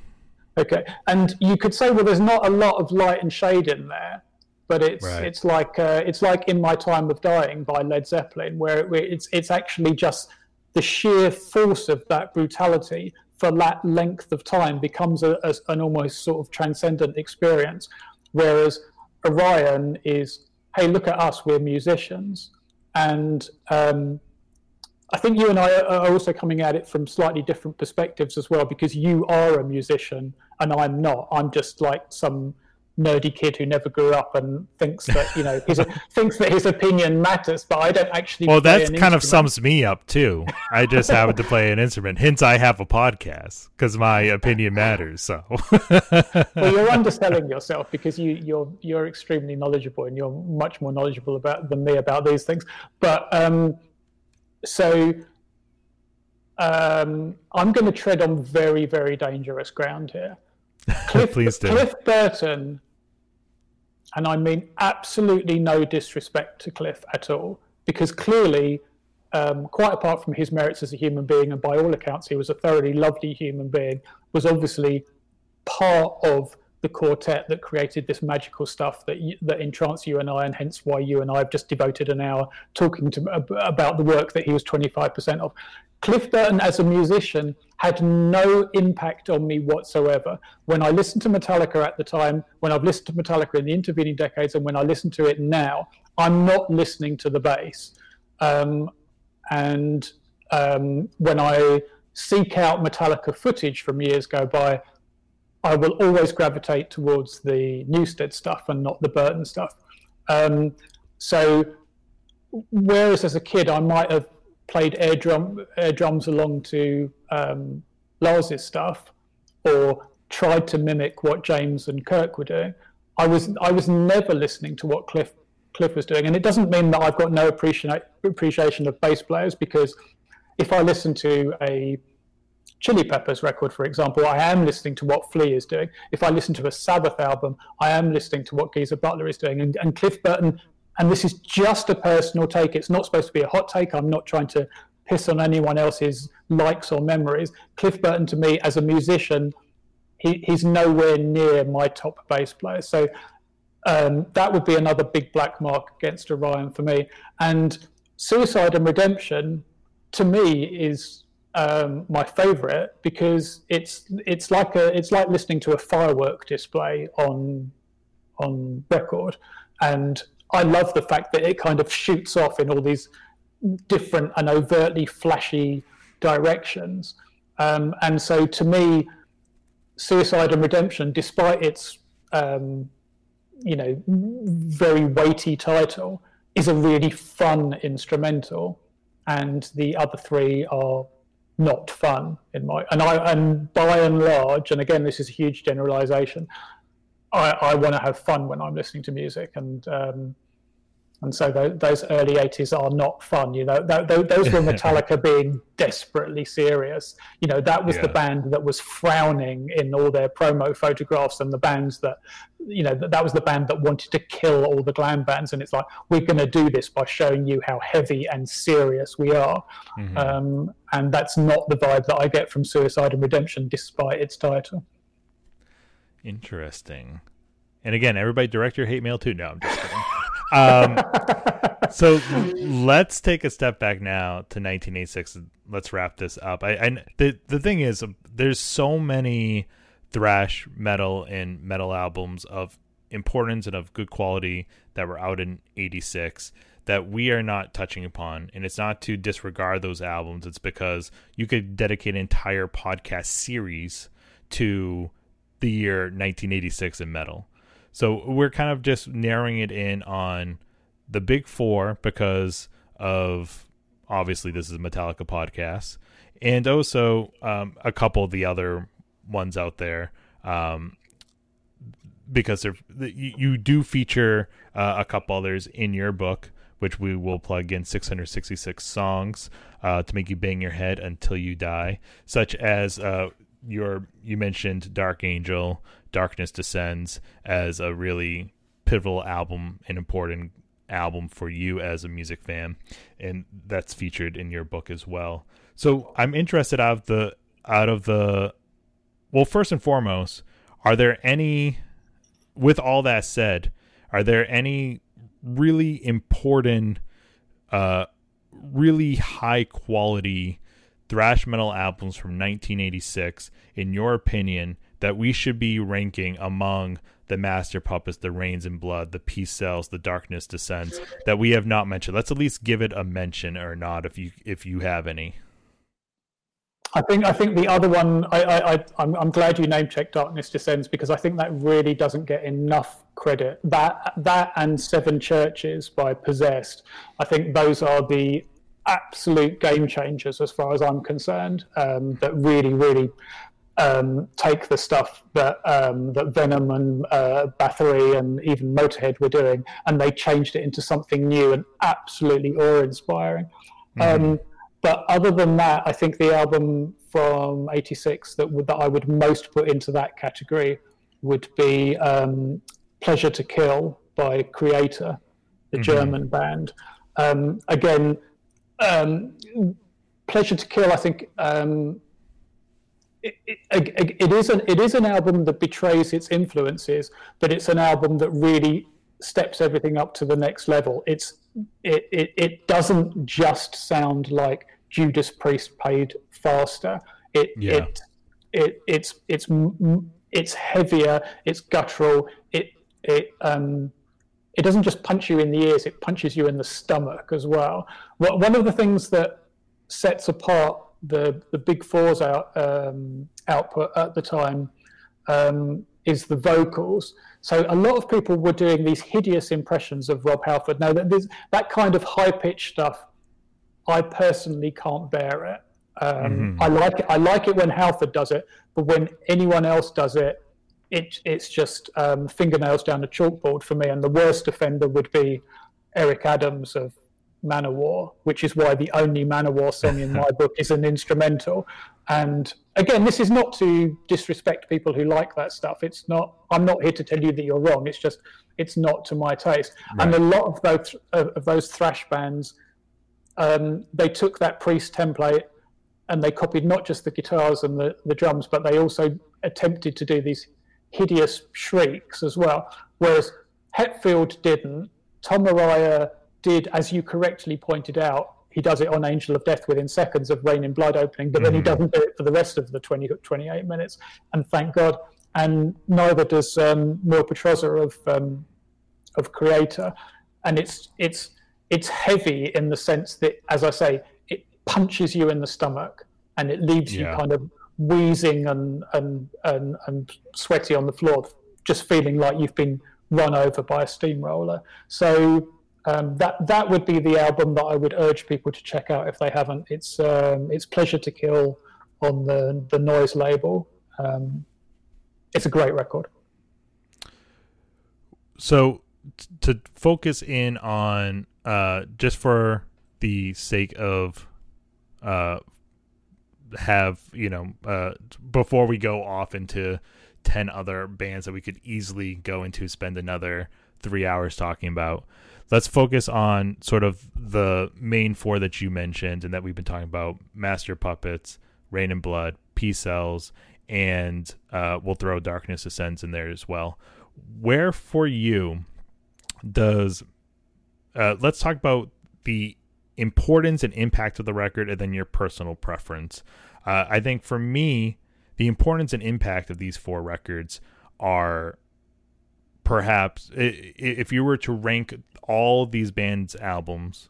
Okay, and you could say, well, there's not a lot of light and shade in there, but it's right. it's like uh, it's like in my time of dying by Led Zeppelin, where it's it's actually just the sheer force of that brutality for that length of time becomes a, a, an almost sort of transcendent experience, whereas Orion is hey, look at us, we're musicians. And um, I think you and I are also coming at it from slightly different perspectives as well, because you are a musician and I'm not. I'm just like some nerdy kid who never grew up and thinks that you know his, thinks that his opinion matters but i don't actually well that kind of sums me up too. I just happen to play an instrument. Hence i have a podcast because my opinion matters so. Well you're underselling yourself because you you're you're extremely knowledgeable and you're much more knowledgeable about than me about these things. But um so um i'm going to tread on very very dangerous ground here. Cliff, Please do. Cliff Burton and I mean absolutely no disrespect to Cliff at all, because clearly, um, quite apart from his merits as a human being, and by all accounts, he was a thoroughly lovely human being, was obviously part of the quartet that created this magical stuff that that entranced you and I, and hence why you and I have just devoted an hour talking to about the work that he was 25% of. Cliff Burton as a musician had no impact on me whatsoever. When I listened to Metallica at the time, when I've listened to Metallica in the intervening decades, and when I listen to it now, I'm not listening to the bass. Um, and um, when I seek out Metallica footage from years go by, I will always gravitate towards the Newsted stuff and not the Burton stuff. Um, so, whereas as a kid I might have played air drum air drums along to um, Lars's stuff, or tried to mimic what James and Kirk were doing. I was I was never listening to what Cliff Cliff was doing, and it doesn't mean that I've got no appreciation appreciation of bass players because if I listen to a Chili Peppers record, for example, I am listening to what Flea is doing. If I listen to a Sabbath album, I am listening to what Geezer Butler is doing. And, and Cliff Burton and this is just a personal take. It's not supposed to be a hot take. I'm not trying to piss on anyone else's likes or memories. Cliff Burton, to me, as a musician, he, he's nowhere near my top bass player. So um, that would be another big black mark against Orion for me. And Suicide and Redemption, to me, is um, my favorite because it's it's like a it's like listening to a firework display on on record, and I love the fact that it kind of shoots off in all these different and overtly flashy directions. Um, and so to me, Suicide and Redemption, despite its um, you know very weighty title, is a really fun instrumental, and the other three are not fun in my and I and by and large, and again this is a huge generalization. I, I want to have fun when I'm listening to music, and um, and so th- those early 80s are not fun you know th- th- those were metallica being desperately serious. You know that was yeah. the band that was frowning in all their promo photographs and the bands that you know that, that was the band that wanted to kill all the glam bands. And it's like we're going to do this by showing you how heavy and serious we are. Mm-hmm. um, and that's not the vibe that i get from suicide and redemption despite its title. Interesting. And again everybody direct your hate mail too. No i'm just kidding um, so let's take a step back now to 1986. Let's wrap this up. I, I the the thing is, there's so many thrash metal and metal albums of importance and of good quality that were out in 86 that we are not touching upon and it's not to disregard those albums it's because you could dedicate an entire podcast series to the year 1986 in metal so we're kind of just narrowing it in on the big four because of obviously this is a Metallica podcast, and also um, a couple of the other ones out there. Um, because you, you do feature uh, a couple others in your book, which we will plug in 666 songs uh, to make you bang your head until you die, such as uh, your you mentioned Dark Angel, Darkness Descends as a really pivotal album, an important album for you as a music fan, and that's featured in your book as well. So I'm interested out of the out of the well, first and foremost, are there any with all that said, are there any really important uh really high quality thrash metal albums from 1986 in your opinion that we should be ranking among the master puppets, the Reigns in Blood, the Peace Sells, the darkness descends that we have not mentioned. Let's at least give it a mention or not if you if you have any. I think I think the other one I, I, I I'm, I'm glad you name checked Darkness Descends because I think that really doesn't get enough credit. That that and Seven Churches by Possessed, I think those are the absolute game changers as far as I'm concerned. Um, that really really um, take the stuff that um, that Venom and uh, Bathory and even Motorhead were doing, and they changed it into something new and absolutely awe-inspiring. Mm-hmm. Um, but other than that, I think the album from '86 that would, that I would most put into that category would be um, "Pleasure to Kill" by Kreator, the mm-hmm. German band. Um, again, um, "Pleasure to Kill," I think it, it, it is an it is an album that betrays its influences, but it's an album that really steps everything up to the next level. It's it it, it doesn't just sound like Judas Priest played faster. It yeah. it it it's it's it's heavier. It's guttural. It it um it doesn't just punch you in the ears. It punches you in the stomach as well. One of the things that sets apart the the big fours out um, output at the time um, is the vocals. So a lot of people were doing these hideous impressions of Rob Halford. Now that that kind of high pitched stuff, I personally can't bear it. Um, mm-hmm. I like it. I like it when Halford does it, but when anyone else does it, it it's just um, fingernails down a chalkboard for me. And the worst offender would be Eric Adams of Manowar, which is why the only Manowar song in my book is an instrumental. And again, this is not to disrespect people who like that stuff. It's not. I'm not here to tell you that you're wrong. It's just it's not to my taste. Right. And a lot of those of those thrash bands, um, they took that Priest template and they copied not just the guitars and the, the drums, but they also attempted to do these hideous shrieks as well. Whereas Hetfield didn't. Tom Araya did, as you correctly pointed out, he does it on Angel of Death within seconds of Reign in Blood opening, but mm. then he mm. doesn't do it for the rest of the 20, 28 minutes. And thank God. And neither does um, Neil Petrozza of um, of Kreator. And it's it's it's heavy in the sense that, as I say, it punches you in the stomach and it leaves yeah. you kind of wheezing and, and and and sweaty on the floor, just feeling like you've been run over by a steamroller. So um, that that would be the album that I would urge people to check out if they haven't. It's um, it's Pleasure to Kill on the the Noise label. Um, it's a great record. So t- to focus in on uh, just for the sake of uh, have you know uh, before we go off into 10 other bands that we could easily go into spend another three hours talking about let's focus on sort of the main four that you mentioned and that we've been talking about master puppets Reign in Blood Peace Sells, and uh, we'll throw Darkness Descends in there as well where for you does uh, let's talk about the importance and impact of the record and then your personal preference. Uh, I think for me, the importance and impact of these four records are perhaps if you were to rank all these bands' albums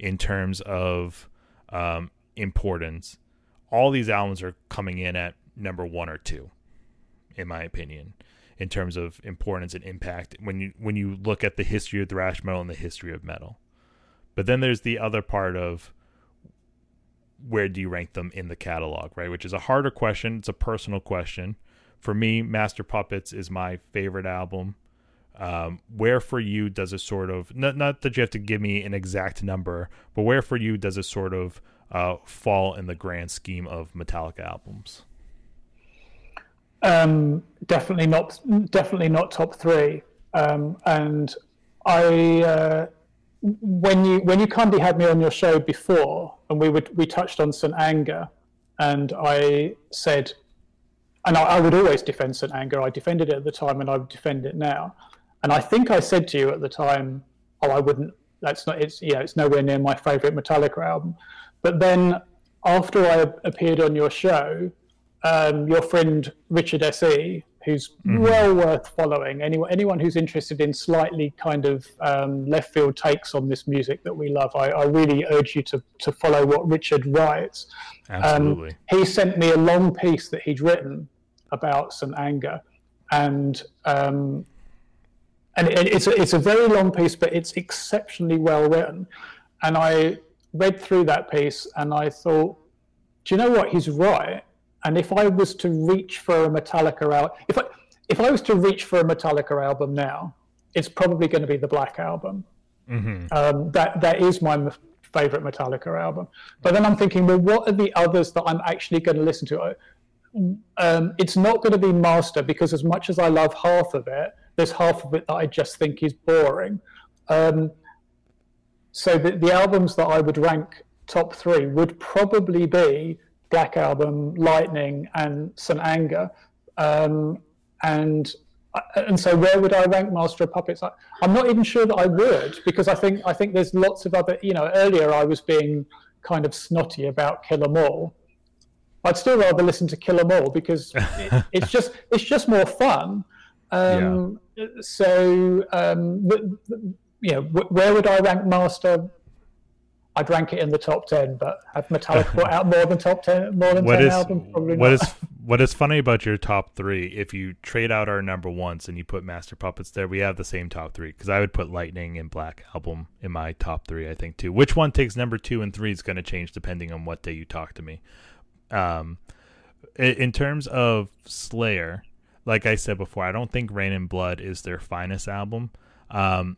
in terms of um, importance, all these albums are coming in at number one or two, in my opinion, in terms of importance and impact. When you when you look at the history of thrash metal and the history of metal, but then there's the other part of where do you rank them in the catalog, right? Which is a harder question. It's a personal question. For me, Master Puppets is my favorite album. Um, where for you does it sort of not not that you have to give me an exact number, but where for you does it sort of uh, fall in the grand scheme of Metallica albums? Um, definitely not. Definitely not top three. Um, and I uh, when you when you kindly had me on your show before, and we would we touched on St Anger, and I said, and I, I, would always defend St Anger. I defended it at the time, and I would defend it now. And I think I said to you at the time, "Oh, I wouldn't. That's not. It's yeah, it's nowhere near my favorite Metallica album." But then after I appeared on your show, um, your friend Richard Se who's mm-hmm. well worth following. Anyone, anyone who's interested in slightly kind of um, left field takes on this music that we love, I, I really urge you to, to follow what Richard writes. Um, Absolutely. Um, he sent me a long piece that he'd written about St Anger, and um, and it, it's a, it's a very long piece, but it's exceptionally well written. And I read through that piece, and I thought, do you know what? He's right and if I was to reach for a Metallica album, if I if I was to reach for a Metallica album now, it's probably going to be the Black album. Mm-hmm. Um, that that is my favorite Metallica album. But then I'm thinking, well, what are the others that I'm actually going to listen to? Um, it's not going to be Master because as much as I love half of it, there's half of it that I just think is boring. Um, so the, the albums that I would rank top three would probably be Black Album, Lightning, and St Anger. Um, and uh, and so where would I rank Master of Puppets? I, am not even sure that I would because I think I think there's lots of other. You know, earlier I was being kind of snotty about Kill 'Em All. I'd still rather listen to Kill 'Em All because it, it's just it's just more fun. Um, yeah. So um, you know, where would I rank Master? I'd rank it in the top ten, but have Metallica put out more than top ten, more than what ten is, albums? Probably what not. is what is funny about your top three? If you trade out our number ones and you put Master Puppets there, we have the same top three. Because I would put Lightning and Black Album in my top three. I think too. Which one takes number two and three is going to change depending on what day you talk to me. Um, in terms of Slayer, like I said before, I don't think Reign in Blood is their finest album. Um,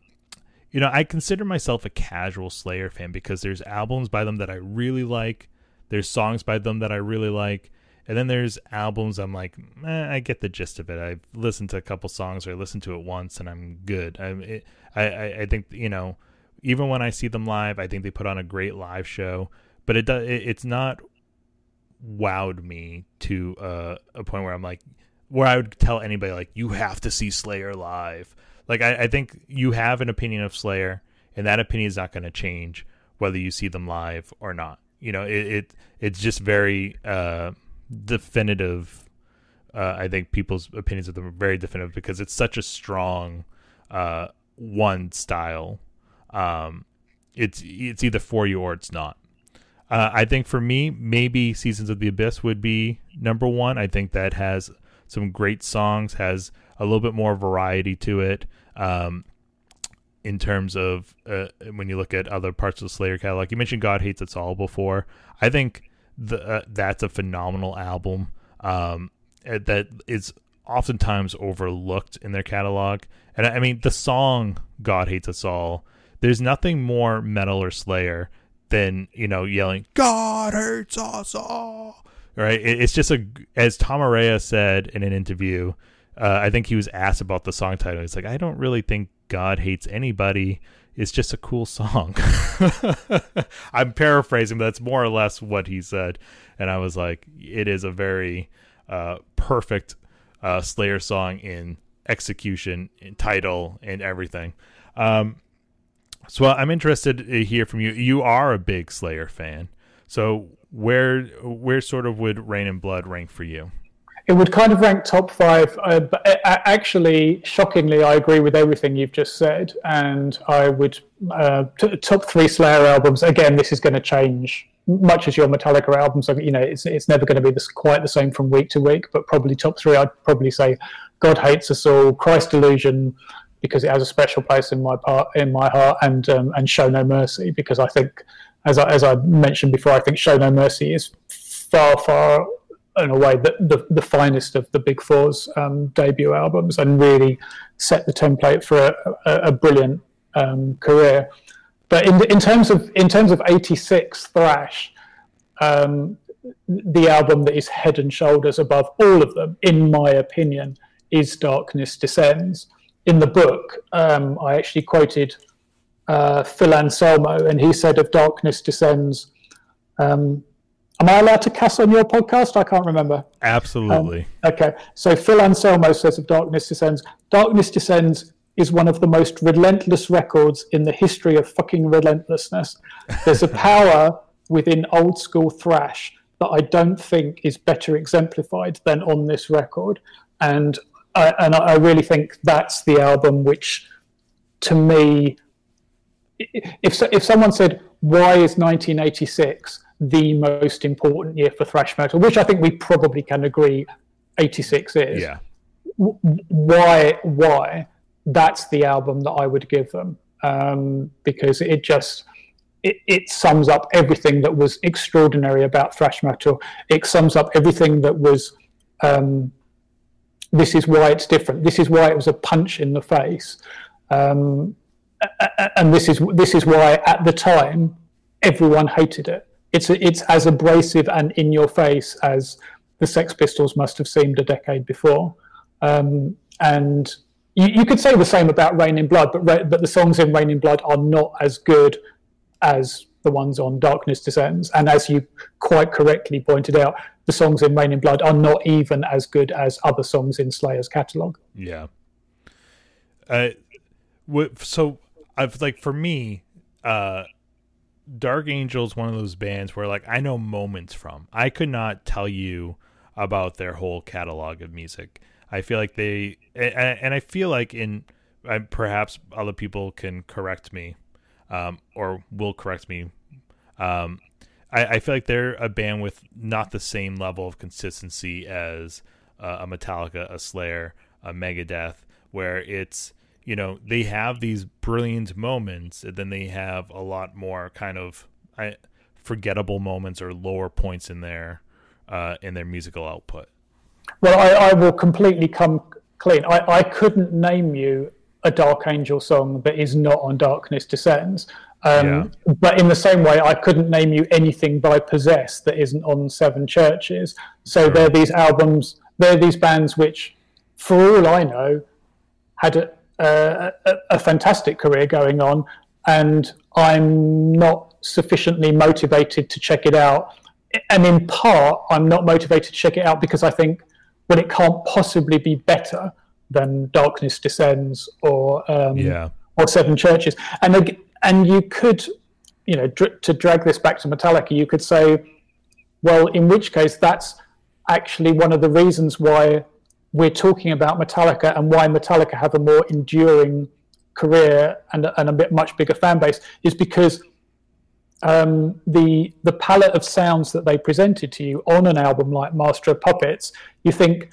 you know, I consider myself a casual Slayer fan because there's albums by them that I really like, there's songs by them that I really like, and then there's albums I'm like, eh, I get the gist of it. I've listened to a couple songs or I listened to it once and I'm good. I, it, I, I think you know, even when I see them live, I think they put on a great live show, but it does it, it's not wowed me to uh, a point where I'm like, where I would tell anybody like, you have to see Slayer live like I, I think you have an opinion of Slayer, and that opinion is not going to change whether you see them live or not. You know, it, it it's just very uh, definitive. Uh, I think people's opinions of them are very definitive because it's such a strong uh, one style. Um, it's it's either for you or it's not. Uh, I think for me, maybe Seasons of the Abyss would be number one. I think that has some great songs, has a little bit more variety to it. Um, in terms of uh, when you look at other parts of the Slayer catalog, you mentioned God Hates Us All before. I think the, uh, that's a phenomenal album um, uh, that is oftentimes overlooked in their catalog. And I mean, the song "God Hates Us All." There's nothing more metal or Slayer than you know yelling "God hates us all." Right? It's just a as Tom Araya said in an interview. Uh, I think he was asked about the song title. He's like, I don't really think God hates anybody. It's just a cool song. I'm paraphrasing, but that's more or less what he said. And I was like, it is a very uh, perfect uh, Slayer song in execution, in title, and everything. Um, so I'm interested to hear from you. You are a big Slayer fan. So where where sort of would Reign in Blood rank for you? It would kind of rank top five. Uh, but actually, shockingly, I agree with everything you've just said, and I would uh, t- top three Slayer albums. Again, this is going to change much as your Metallica albums. You know, it's it's never going to be this, quite the same from week to week, but probably top three. I'd probably say God hates us all, Christ Illusion, because it has a special place in my part in my heart, and um, and Show No Mercy because I think, as I, as I mentioned before, I think Show No Mercy is far far in a way the, the, the finest of the Big Four's um, debut albums and really set the template for a, a, a brilliant um, career. But in, in terms of in terms of '86 thrash, um, the album that is head and shoulders above all of them, in my opinion, is Darkness Descends. In the book, um, I actually quoted uh, Phil Anselmo, and he said of Darkness Descends. Um, Am I allowed to cuss on your podcast? I can't remember. Absolutely. Um, okay. So Phil Anselmo says of Darkness Descends Darkness Descends is one of the most relentless records in the history of fucking relentlessness. There's a power within old school thrash that I don't think is better exemplified than on this record. And I, and I really think that's the album which, to me, if, if someone said, why is 1986 the most important year for thrash metal, which I think we probably can agree 86 is. Yeah. Why? Why? That's the album that I would give them um, because it just it, it, sums up everything that was extraordinary about thrash metal. It sums up everything that was. Um, this is why it's different. This is why it was a punch in the face, um, and this is this is why at the time everyone hated it it's it's as abrasive and in your face as the Sex Pistols must have seemed a decade before. Um, and you, you, could say the same about Reign in Blood, but but the songs in Reign in Blood are not as good as the ones on Darkness Descends. And as you quite correctly pointed out, the songs in Reign in Blood are not even as good as other songs in Slayer's catalogue. Yeah. Uh, so I've like for me, uh, Dark is one of those bands where like I know moments from. I could not tell you about their whole catalog of music. I feel like they and I feel like in perhaps other people can correct me um, or will correct me. Um, I, I, feel like they're a band with not the same level of consistency as uh, a Metallica, a Slayer, a Megadeth, where it's you know they have these brilliant moments and then they have a lot more kind of I, forgettable moments or lower points in their uh, in their musical output well I, I will completely come clean I, I couldn't name you a dark angel song that is not on darkness descends um, yeah. but in the same way i couldn't name you anything by possess that isn't on seven churches so sure. they're these albums they're these bands which for all i know had a, a, a, fantastic career going on, and I'm not sufficiently motivated to check it out. And in part, I'm not motivated to check it out because I think, well, it can't possibly be better than Darkness Descends or um, yeah. or Seven Churches. And and you could, you know, dr- to drag this back to Metallica, you could say, well, in which case that's actually one of the reasons why we're talking about Metallica and why Metallica have a more enduring career and, and a bit much bigger fan base is because um, the the palette of sounds that they presented to you on an album like Master of Puppets, you think,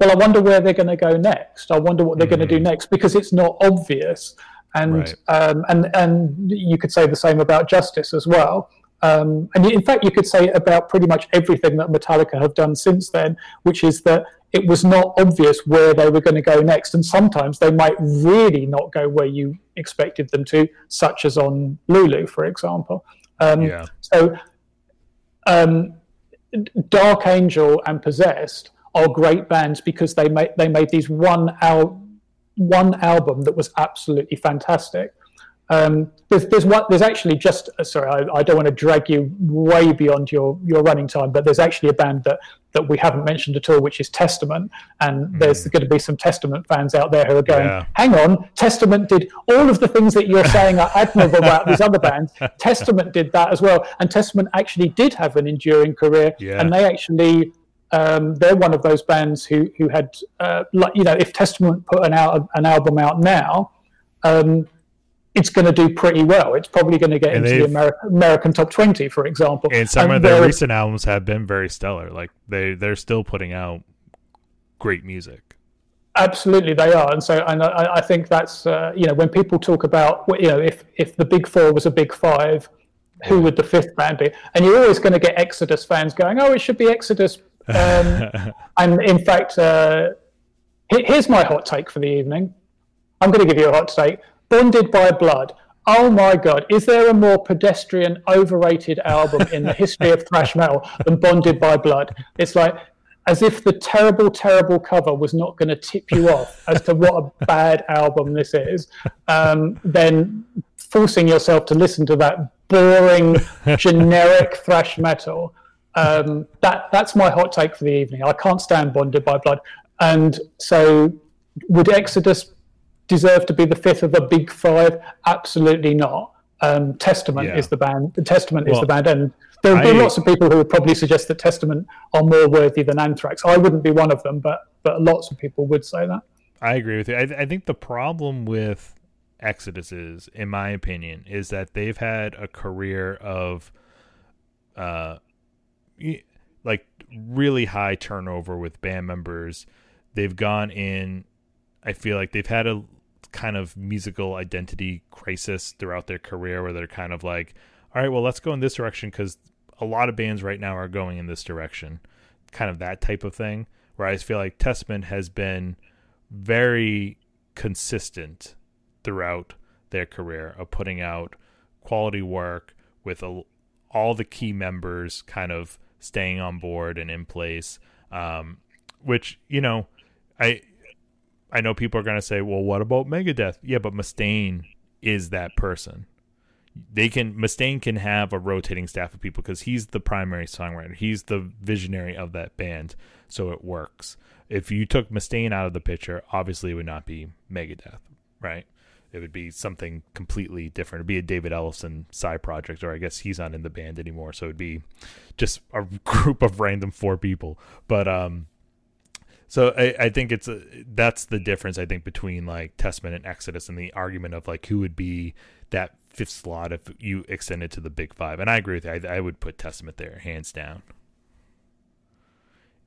well, I wonder where they're going to go next. I wonder what they're mm-hmm. going to do next because it's not obvious, and right. um, and and you could say the same about Justice as well. Um, and in fact, you could say about pretty much everything that Metallica have done since then, which is that it was not obvious where they were going to go next. And sometimes they might really not go where you expected them to, such as on Lulu, for example. Um, yeah. So, um, Dark Angel and Possessed are great bands because they made they made these one al- one album that was absolutely fantastic. Um, there's there's what there's actually just sorry I, I, don't want to drag you way beyond your your running time, but there's actually a band that that we haven't mentioned at all, which is Testament, and mm. there's going to be some Testament fans out there who are going, yeah. hang on, Testament did all of the things that you're saying are admirable about these other bands. Testament did that as well, and Testament actually did have an enduring career, yeah. and they actually um, they're one of those bands who who had uh, like you know if Testament put an out an album out now. Um, it's going to do pretty well. It's probably going to get and into the American, American top twenty, for example. And some and of their recent albums have been very stellar. Like they they're still putting out great music. Absolutely, they are, and so and I, I think that's uh, you know when people talk about you know if if the big four was a big five, who would the fifth band be? And you're always going to get Exodus fans going, oh, it should be Exodus. Um, and in fact, uh, here's my hot take for the evening. I'm going to give you a hot take. Bonded by Blood. Oh my God, is there a more pedestrian, overrated album in the history of thrash metal than Bonded by Blood? It's like as if the terrible, terrible cover was not going to tip you off as to what a bad album this is, um, then forcing yourself to listen to that boring, generic thrash metal. Um, that that's my hot take for the evening. I can't stand Bonded by Blood, and so would Exodus deserve to be the fifth of the big five? Absolutely not. Um, Testament yeah. is the band. The Testament well, is the band, and there are lots of people who would probably suggest that Testament are more worthy than Anthrax. I wouldn't be one of them, but but lots of people would say that. I agree with you. I, I think the problem with Exodus is, in my opinion, is that they've had a career of, uh, like really high turnover with band members. They've gone in. I feel like they've had a kind of musical identity crisis throughout their career where they're kind of like, all right, well, let's go in this direction because a lot of bands right now are going in this direction. Kind of that type of thing. Where I just feel like Testament has been very consistent throughout their career of putting out quality work with a, all the key members kind of staying on board and in place. Um, which you know, I I know people are going to say, well, what about Megadeth? Yeah, but Mustaine is that person. They can Mustaine can have a rotating staff of people because he's the primary songwriter. He's the visionary of that band, so it works. If you took Mustaine out of the picture, obviously it would not be Megadeth, right? It would be something completely different. It'd be a David Ellefson side project, or I guess he's not in the band anymore, so it'd be just a group of random four people. But um, so I, I think it's a, that's the difference I think between like Testament and Exodus and the argument of like who would be that fifth slot if you extend it to the big five. And I agree with you. I, I would put Testament there hands down.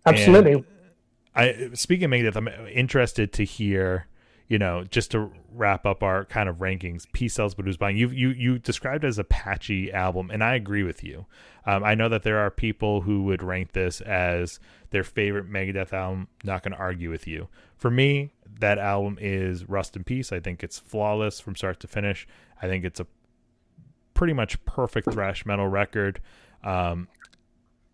Absolutely. And I speaking of Megadeth, I'm interested to hear you know, just to wrap up our kind of rankings, Peace Sells but Who's Buying, you you you described as a patchy album, and I agree with you. Um, I know that there are people who would rank this as their favorite Megadeth album. Not going to argue with you. For me, that album is Rust in Peace. I think it's flawless from start to finish. I think it's a pretty much perfect thrash metal record. Um,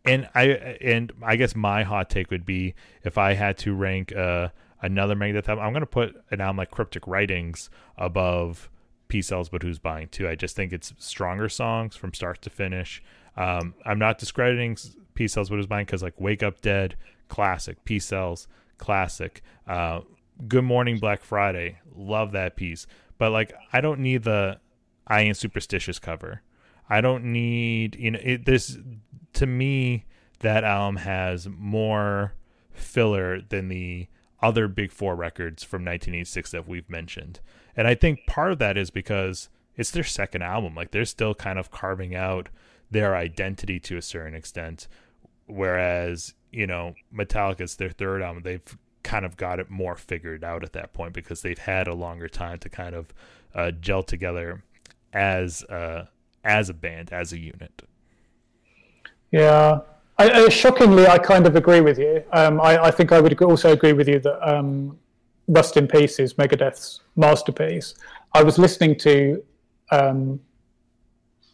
and I and I guess my hot take would be if I had to rank uh, another Megadeth album. I'm going to put an album like Cryptic Writings above Peace Sells, but Who's Buying Too. I just think it's stronger songs from start to finish. Um, I'm not discrediting Peace Sells, but Who's Buying because like Wake Up Dead, classic. Peace Sells, classic. Uh, Good Morning Black Friday, love that piece. But like, I don't need the I Ain't Superstitious cover. I don't need you know it, this. To me, that album has more filler than the other Big Four records from 1986 that we've mentioned. And I think part of that is because it's their second album. Like they're still kind of carving out their identity to a certain extent. Whereas, you know, Metallica's their third album. They've kind of got it more figured out at that point because they've had a longer time to kind of uh, gel together as uh, as a band, as a unit. Yeah, I, shockingly, I kind of agree with you. Um, I, I, think I would also agree with you that um, Rust in Peace is Megadeth's masterpiece. I was listening to um,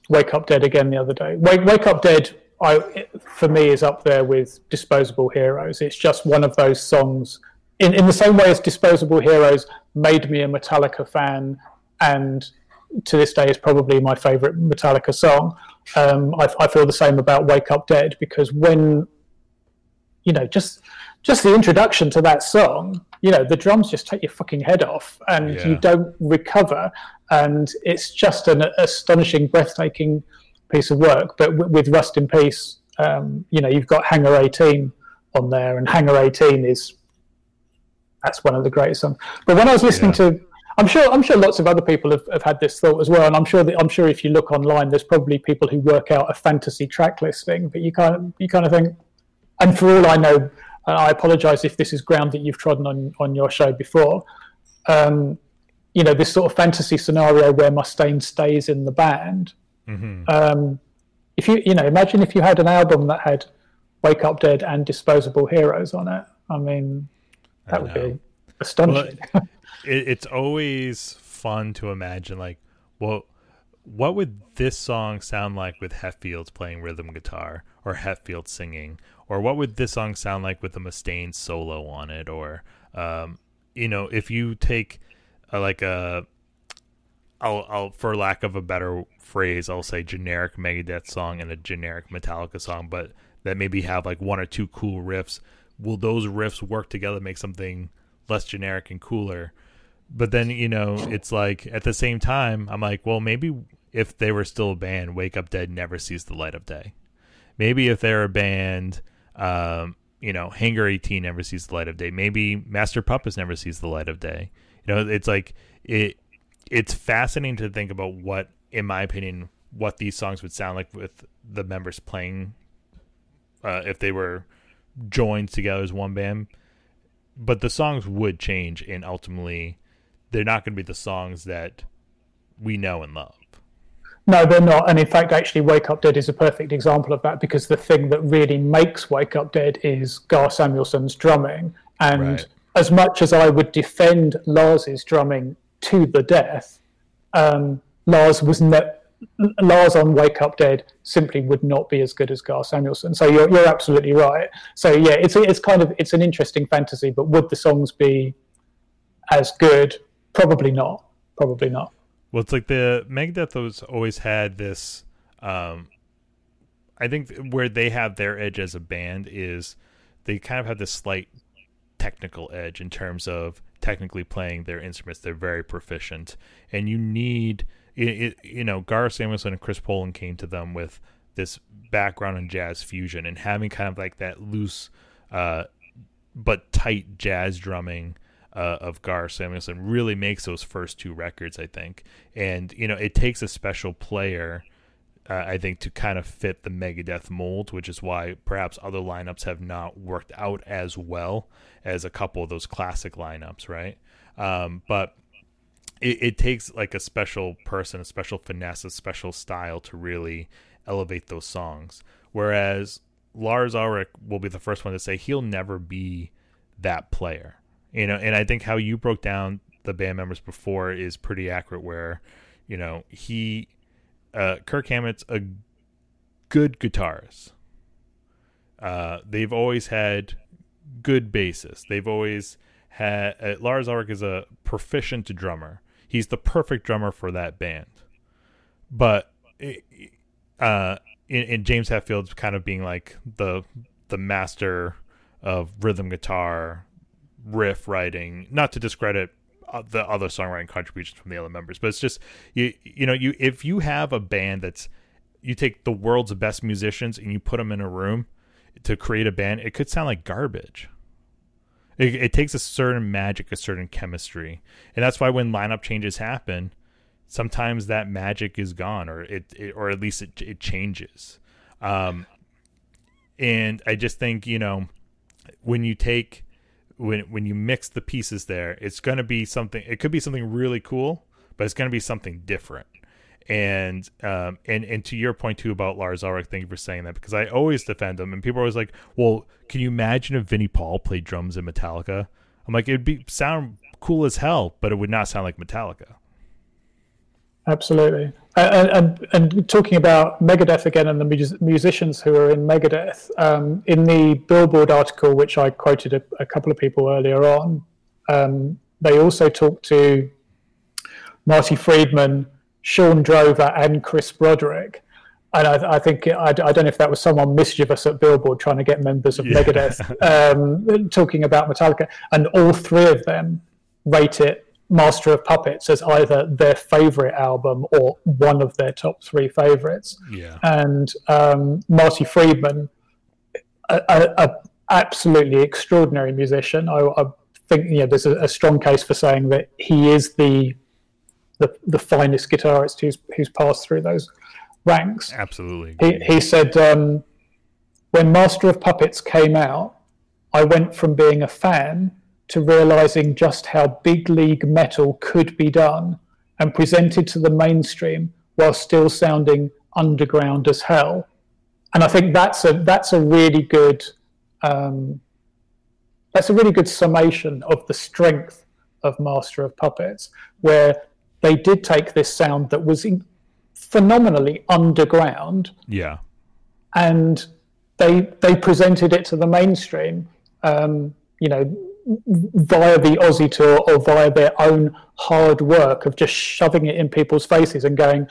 Wake Up Dead again the other day. Wake, Wake Up Dead, I, for me, is up there with Disposable Heroes. It's just one of those songs, in, in the same way as Disposable Heroes made me a Metallica fan and to this day is probably my favorite Metallica song. Um, I, I, feel the same about Wake Up Dead because when, you know, just just the introduction to that song, you know, the drums just take your fucking head off and yeah. you don't recover. And it's just an astonishing, breathtaking piece of work. But w- with Rust in Peace, um, you know, you've got Hangar 18 on there, and Hangar 18 is that's one of the greatest songs. But when I was listening yeah. to I'm sure I'm sure lots of other people have, have had this thought as well, and I'm sure that I'm sure if you look online, there's probably people who work out a fantasy track listing, but you kind of you kind of think, and for all I know, I apologise if this is ground that you've trodden on on your show before. Um, you know, this sort of fantasy scenario where Mustaine stays in the band. Mm-hmm. Um, if you you know, imagine if you had an album that had Wake Up Dead and Disposable Heroes on it. I mean, that would be astonishing. Well, it, it's always fun to imagine like, well, what would this song sound like with Hetfields playing rhythm guitar or Hetfield singing, or what would this song sound like with a Mustaine solo on it, or um, you know, if you take a, like a I'll, I'll, for lack of a better phrase, I'll say generic Megadeth song and a generic Metallica song, but that maybe have like one or two cool riffs. Will those riffs work together, make something less generic and cooler? but then you know it's like at the same time i'm like well maybe if they were still a band wake up dead never sees the light of day. Maybe if they're a band um, you know hangar 18 never sees the light of day. Maybe master puppets never sees the light of day. You know it's like it it's fascinating to think about what in my opinion what these songs would sound like with the members playing uh, if they were joined together as one band but the songs would change and ultimately they're not going to be the songs that we know and love. No, they're not. And in fact, actually, Wake Up Dead is a perfect example of that because the thing that really makes Wake Up Dead is Gar Samuelson's drumming. And right. as much as I would defend Lars's drumming to the death, um, Lars was ne- Lars on Wake Up Dead simply would not be as good as Gar Samuelson. So you're you're absolutely right. So yeah, it's it's kind of it's an interesting fantasy, but would the songs be as good? Probably not. Probably not. Well, it's like the Megadeth always had this. Um, I think where they have their edge as a band is they kind of have this slight technical edge in terms of technically playing their instruments. They're very proficient, and you need, it, it, you know, Gar Samuelson and Chris Poland came to them with this background in jazz fusion and having kind of like that loose, uh, but tight jazz drumming uh, of Gar Samuelson really makes those first two records, I think. And you know, it takes a special player, uh, I think, to kind of fit the Megadeth mold, which is why perhaps other lineups have not worked out as well as a couple of those classic lineups, right? Um, but it, it takes like a special person, a special finesse, a special style to really elevate those songs. Whereas Lars Ulrich will be the first one to say he'll never be that player. You know and i think how you broke down the band members before is pretty accurate where you know he uh, kirk hammett's a good guitarist. Uh, they've always had good bassists they've always had uh, lars ulrich is a proficient drummer he's the perfect drummer for that band but uh in, in james hetfield's kind of being like the the master of rhythm guitar riff writing, not to discredit uh, the other songwriting contributions from the other members, but it's just you you know you if you have a band that's you take the world's best musicians and you put them in a room to create a band, it could sound like garbage. It, it takes a certain magic, a certain chemistry, and that's why when lineup changes happen, sometimes that magic is gone, or it, it or at least it, it changes. Um, and I just think you know when you take when when you mix the pieces there, it's going to be something. It could be something really cool, but it's going to be something different. And um and and to your point too about Lars Ulrich, thank you for saying that because I always defend him, and people are always like, "Well, can you imagine if Vinnie Paul played drums in Metallica?" I'm like, it'd be sound cool as hell, but it would not sound like Metallica. Absolutely. And, and, and, talking about Megadeth again and the mus- musicians who are in Megadeth, um, in the Billboard article, which I quoted a, a couple of people earlier on, um, they also talked to Marty Friedman, Shawn Drover, and Chris Broderick. And I, I think I, I, don't know if that was someone mischievous at Billboard trying to get members of yeah. Megadeth um, talking about Metallica, and all three of them rate it Master of Puppets as either their favorite album or one of their top three favorites. Yeah. And um, Marty Friedman, a, a, a, absolutely extraordinary musician. I, I think you know, there's a, a, strong case for saying that he is the the, the finest guitarist who's who's passed through those ranks. Absolutely. He, he said um, when Master of Puppets came out, I went from being a fan to realizing just how big league metal could be done and presented to the mainstream while still sounding underground as hell. And I think that's a that's a really good um, that's a really good summation of the strength of Master of Puppets, where they did take this sound that was phenomenally underground, yeah, and they they presented it to the mainstream. Um, you know, via the Ozzy tour or via their own hard work of just shoving it in people's faces and going,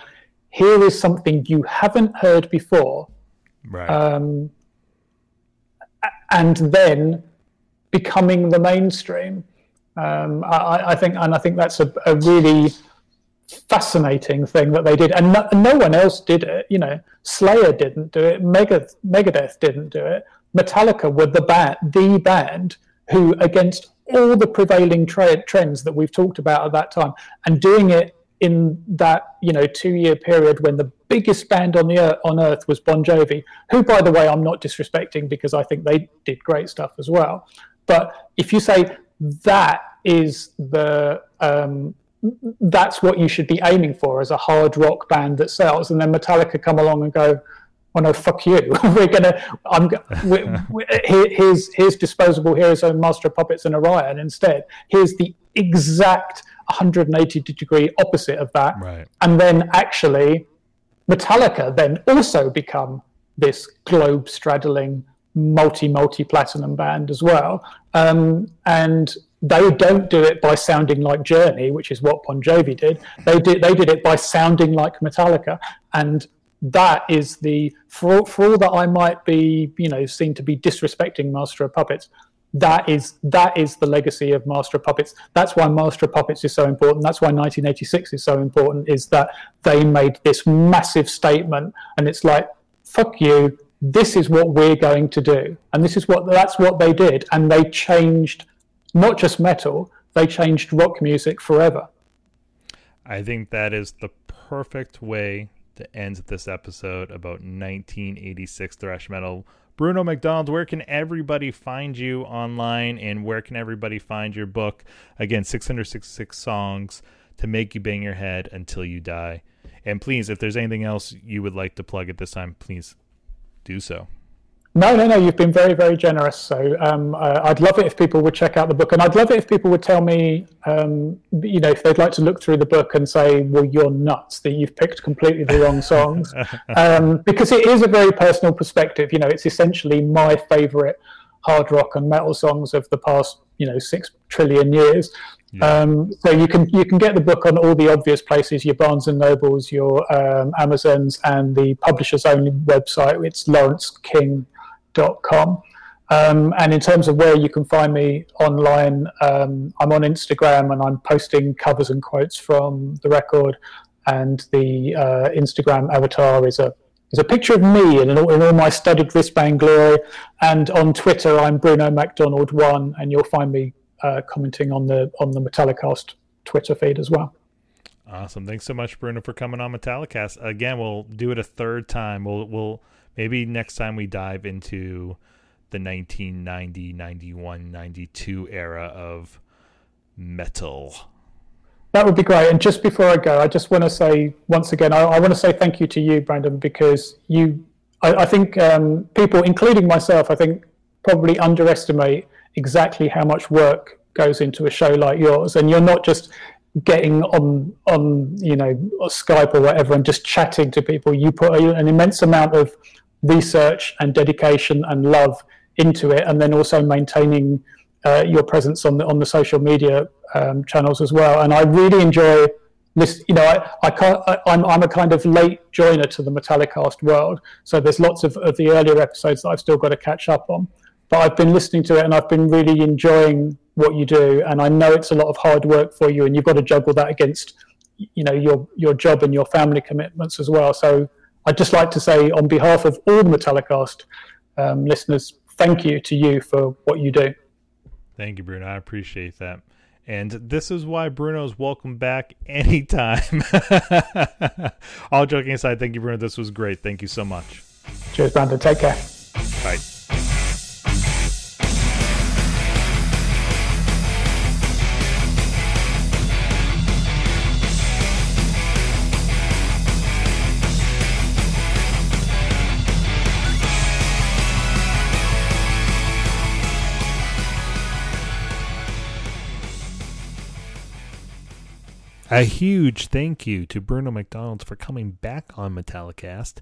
here is something you haven't heard before. Right. Um, and then becoming the mainstream. Um, I, I, think, and I think that's a, a, really fascinating thing that they did, and no, no, one else did it. You know, Slayer didn't do it, Megadeth didn't do it, Metallica were the band, the band who, against all the prevailing tra- trends that we've talked about at that time, and doing it in that you know two year period when the biggest band on the earth, on earth was Bon Jovi, who by the way I'm not disrespecting because I think they did great stuff as well. But if you say that is the um, that's what you should be aiming for as a hard rock band that sells, and then Metallica come along and go, oh no, fuck you. we're gonna. I'm. We're, we're, here's here's disposable heroes and master of puppets and Orion instead. Here's the exact 180 degree opposite of that. Right. And then actually, Metallica then also become this globe straddling multi multi platinum band as well. Um, and they don't do it by sounding like Journey, which is what Bon Jovi did. They did they did it by sounding like Metallica, and that is the for, for all that I might be, you know, seen to be disrespecting Master of Puppets. That is that is the legacy of Master of Puppets. That's why Master of Puppets is so important. That's why 1986 is so important. Is that they made this massive statement, and it's like, fuck you. This is what we're going to do, and this is what that's what they did, and they changed not just metal, they changed rock music forever. I think that is the perfect way to end this episode about 1986 thrash metal. Bruno MacDonald, where can everybody find you online and where can everybody find your book? Again, 666 songs to make you bang your head until you die. And please, if there's anything else you would like to plug at this time, please do so. No, no, no. You've been very, very generous. So um, uh, I'd love it if people would check out the book, and I'd love it if people would tell me, um, you know, if they'd like to look through the book and say, "Well, you're nuts that you've picked completely the wrong songs," um, because it is a very personal perspective. You know, it's essentially my favourite hard rock and metal songs of the past, you know, six trillion years. Yeah. Um, so you can you can get the book on all the obvious places: your Barnes and Nobles, your um, Amazons, and the publisher's own website. It's Laurence King Um, and in terms of where you can find me online, um, I'm on Instagram and I'm posting covers and quotes from the record. And the uh, Instagram avatar is a is a picture of me in all, in all my studded wristband glory. And on Twitter, I'm Bruno MacDonald One, and you'll find me uh, commenting on the on the Metallicast Twitter feed as well. Awesome! Thanks so much, Bruno, for coming on Metallicast. Again, we'll do it a third time. We'll we'll maybe next time we dive into the 1990, 91, 92 era of metal. That would be great. And just before I go, I just want to say once again, I, I want to say thank you to you, Brandon, because you, I, I think um, people, including myself, I think probably underestimate exactly how much work goes into a show like yours. And you're not just getting on on you know Skype or whatever and just chatting to people. You put an immense amount of research and dedication and love into it, and then also maintaining uh, your presence on the on the social media um, channels as well. And I really enjoy this. You know, I, I can't. I, am I'm, I'm a kind of late joiner to the Metallicast world, so there's lots of, of the earlier episodes that I've still got to catch up on. But I've been listening to it, and I've been really enjoying what you do. And I know it's a lot of hard work for you, and you've got to juggle that against, you know, your your job and your family commitments as well. So I'd just like to say, on behalf of all the Metallicast um, listeners, thank you to you for what you do. Thank you, Bruno. I appreciate that. And this is why Bruno's welcome back anytime. All joking aside, thank you, Bruno. This was great. Thank you so much. Cheers, Brandon. Take care. Bye. A huge thank you to Bruno MacDonald for coming back on Metallicast.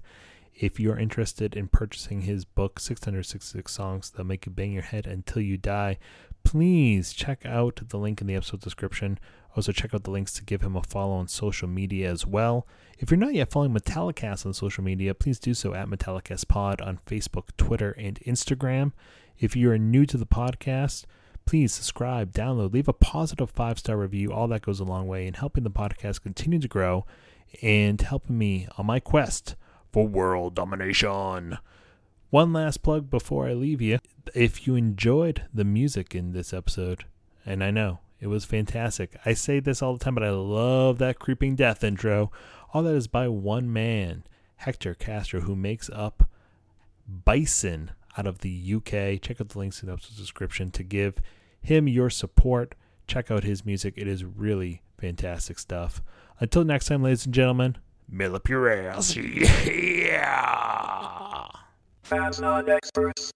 If you're interested in purchasing his book, 666 Songs That Make You Bang Your Head Until You Die, please check out the link in the episode description. Also, check out the links to give him a follow on social media as well. If you're not yet following Metallicast on social media, please do so at Metallicast Pod on Facebook, Twitter, and Instagram. If you are new to the podcast, please subscribe, download, leave a positive five star review. All that goes a long way in helping the podcast continue to grow and helping me on my quest for world domination. One last plug before I leave you. If you enjoyed the music in this episode, and I know it was fantastic, I say this all the time, but I love that creeping death intro. All that is by one man, Hector Castro, who makes up Bison out of the UK. Check out the links in the episode description to give him your support. Check out his music. It is really fantastic stuff. Until next time, ladies and gentlemen, mill up your ass. yeah. Fans not experts.